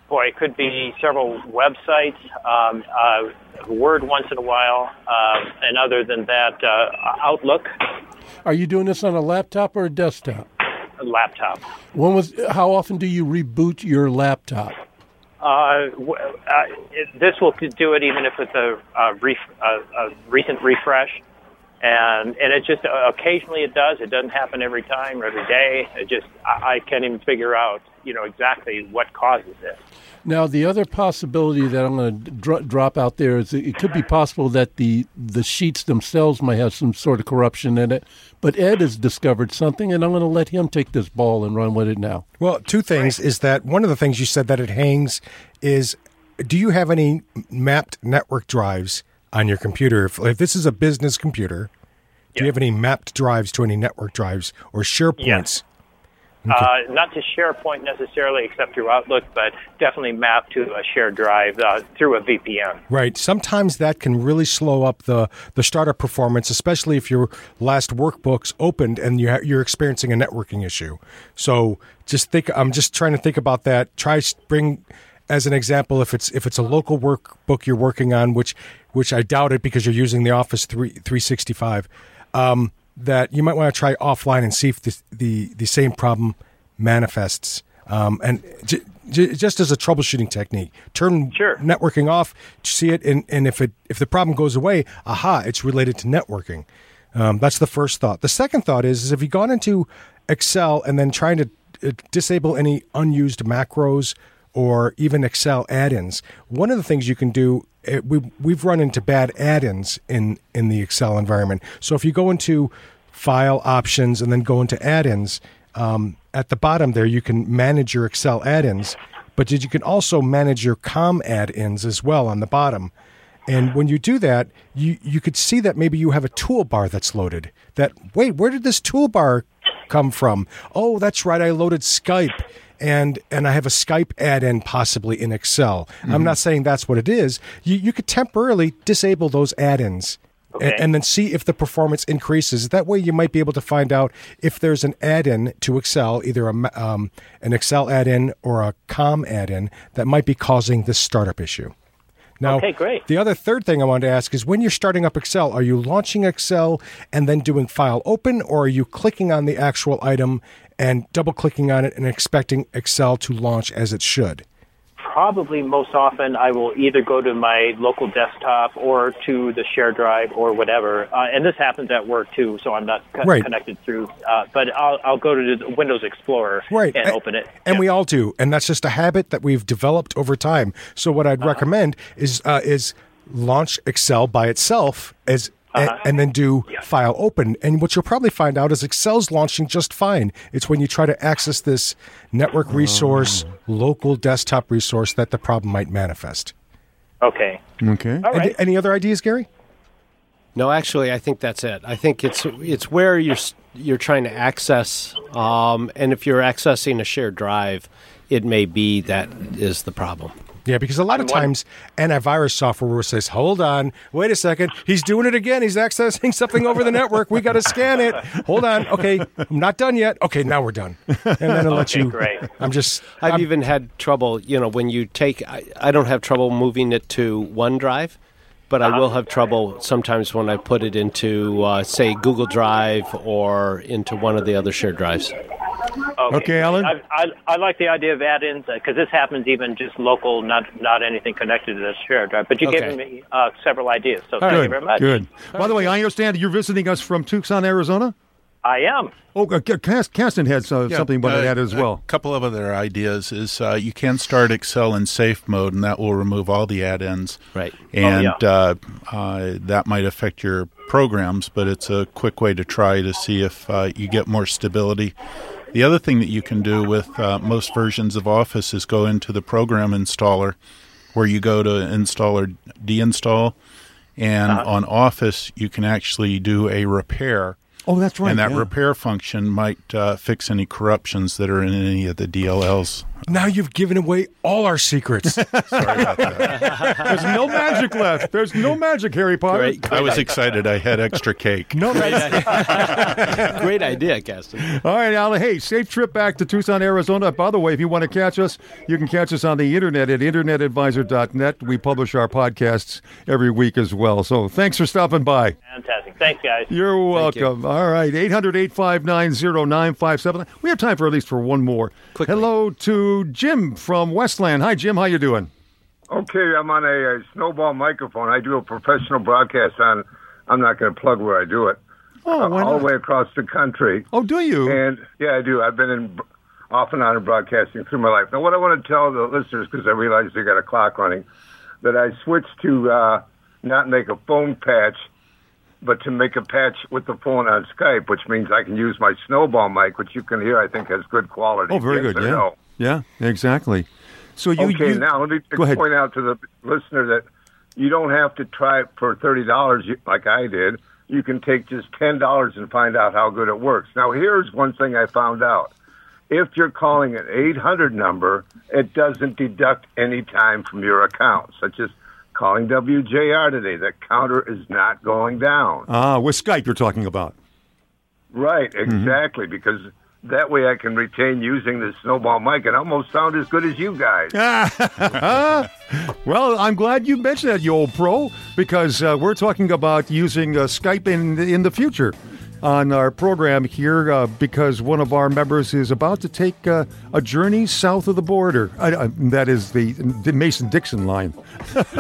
Boy, it could be several websites, um, uh, Word once in a while, um, and other than that, uh, Outlook, Are you doing this on a laptop or a desktop? Laptop. When was? How often do you reboot your laptop? Uh, w- uh, it, this will do it even if it's a, a, ref, a, a recent refresh, and and it just uh, occasionally it does. It doesn't happen every time or every day. It just I, I can't even figure out you know exactly what causes it. Now, the other possibility that I'm going to dro- drop out there is it could be possible that the the sheets themselves might have some sort of corruption in it. But Ed has discovered something, and I'm going to let him take this ball and run with it now. Well, two things is that one of the things you said that it hangs is do you have any mapped network drives on your computer? If, if this is a business computer, do you have any mapped drives to any network drives or SharePoints? Uh, not to SharePoint necessarily, except through Outlook, but definitely map to a shared drive uh, through a VPN. Right. Sometimes that can really slow up the, the startup performance, especially if your last workbook's opened and you ha- you're experiencing a networking issue. So just think. I'm just trying to think about that. Try bring as an example if it's if it's a local workbook you're working on, which which I doubt it because you're using the Office 3, 365. Um, that you might want to try offline and see if the the, the same problem manifests. Um, and j- j- just as a troubleshooting technique, turn networking off, see it, and, and if it if the problem goes away, aha, it's related to networking. Um, that's the first thought. The second thought is, is if you've gone into Excel and then trying to uh, disable any unused macros or even Excel add-ins, one of the things you can do we we've run into bad add-ins in in the Excel environment. So if you go into File Options and then go into Add-ins, um, at the bottom there you can manage your Excel add-ins, but you can also manage your COM add-ins as well on the bottom. And when you do that, you you could see that maybe you have a toolbar that's loaded. That wait, where did this toolbar come from? Oh, that's right, I loaded Skype and and I have a Skype add-in possibly in Excel. I'm Mhm. not saying that's what it is. You you could temporarily disable those add-ins. Okay. And, then see if the performance increases. That way, you might be able to find out if there's an add-in to Excel, either a, um, an Excel add-in or a COM add-in that might be causing this startup issue. Now, Okay, great. the other third thing I wanted to ask is when you're starting up Excel, are you launching Excel and then doing file open, or are you clicking on the actual item and double clicking on it and expecting Excel to launch as it should? Probably most often, I will either go to my local desktop or to the share drive or whatever. Uh, and this happens at work too, so I'm not co- Right. connected through. Uh, but I'll, I'll go to the Windows Explorer Right. and A- open it. And we all do, and that's just a habit that we've developed over time. So what I'd recommend is uh, is launch Excel by itself as and, and then do file open. And what you'll probably find out is Excel's launching just fine. It's when you try to access this network resource, local desktop resource, that the problem might manifest. Okay. Okay. Any, any other ideas, Gary? No, actually, I think that's it. I think it's it's where you're you're trying to access, um, and if you're accessing a shared drive, it may be that is the problem. Yeah, because a lot of times antivirus software will says, "Hold on, wait a second, he's doing it again. He's accessing something over the network. We got to scan it. Hold on, okay, I'm not done yet. Okay, now we're done." And then it'll let you. great. I'm just. I've I'm- even had trouble, you know, when you take. I, I don't have trouble moving it to OneDrive, but I will have trouble sometimes when I put it into, uh, say, Google Drive or into one of the other shared drives. Okay, Alan. I, I, I like the idea of add-ins because this happens even just local, not not anything connected to the shared drive. But you Okay. gave me uh, several ideas, so thank you very much. Good. By the way, I understand you're visiting us from Tucson, Arizona. I am. Oh, uh, Cas- Caston had uh, Yeah, something about uh, that as well. A couple of other ideas is uh, you can start Excel in safe mode, and that will remove all the add-ins. Right. And Oh, uh, uh, that might affect your programs, but it's a quick way to try to see if uh, you get more stability. The other thing that you can do with uh, most versions of Office is go into the program installer, where you go to install or deinstall, and Uh-huh. on Office you can actually do a repair. Oh, that's right, And that yeah. repair function might uh, fix any corruptions that are in any of the DLLs. Now you've given away all our secrets. Sorry about that. There's no magic left. There's no magic, Harry Potter. I was excited. I had extra cake. No, Great idea, Caston. All right, Alan. Hey, safe trip back to Tucson, Arizona. By the way, if you want to catch us, you can catch us on the internet at internetadvisor.net. We publish our podcasts every week as well. So thanks for stopping by. Fantastic. Thanks, guys. You're welcome. All right, 800 859 0957. We have time for at least for one more. Hello to Jim from Westland. Hi, Jim. How you doing? Okay, I'm on a, a snowball microphone. I do a professional broadcast on. I'm not going to plug where I do it. Oh, why all the way across the country. Oh, do you? And yeah, I do. I've been in off and on in broadcasting through my life. Now, what I want to tell the listeners, because I realize they got a clock running, that I switched to uh, not make a phone patch, but to make a patch with the phone on Skype, which means I can use my snowball mic, which you can hear. I think has good quality. Oh, very Yes good. Yeah. no? Yeah, exactly. So you, okay, you now let me point out to the listener that you don't have to try it for thirty dollars like I did. You can take just ten dollars and find out how good it works. Now, here's one thing I found out: if you're calling an 800 number, it doesn't deduct any time from your account, such as calling WJR today. The counter is not going down. Ah, with Skype you're talking about. Right, exactly, because that way I can retain using the snowball mic and almost sound as good as you guys. well, I'm glad you mentioned that, you old pro, because uh, we're talking about using uh, Skype in in the future on our program here uh, because one of our members is about to take uh, a journey south of the border. I, I, that is the, the Mason Dixon line.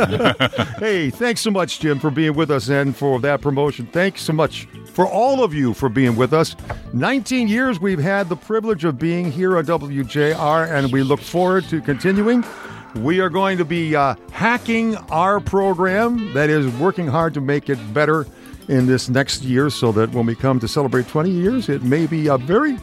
hey, thanks so much, Jim, for being with us and for that promotion. Thanks so much for all of you for being with us. 19 years we've had the privilege of being here on WJR, and we look forward to continuing. We are going to be uh, hacking our program, that is, working hard to make it better in this next year so that when we come to celebrate 20 years, it may be a very,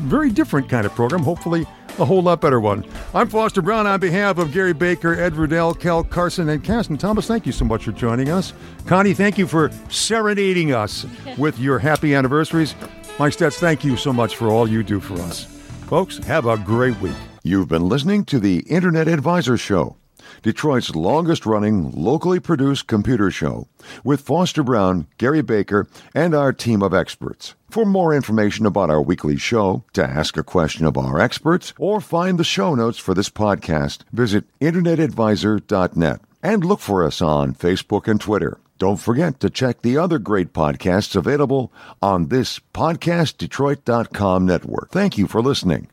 very different kind of program, hopefully a whole lot better one. I'm Foster Brown on behalf of Gary Baker, Ed Riddell, Kel Carson, and Caston Thomas. Thank you so much for joining us. Connie, thank you for serenading us with your happy anniversaries. Mike Stetz, thank you so much for all you do for us. Folks, have a great week. You've been listening to the Internet Advisor Show, Detroit's longest running, locally produced computer show, with Foster Brown, Gary Baker, and our team of experts. For more information about our weekly show, to ask a question of our experts, or find the show notes for this podcast, visit InternetAdvisor.net and look for us on Facebook and Twitter. Don't forget to check the other great podcasts available on this PodcastDetroit.com network. Thank you for listening.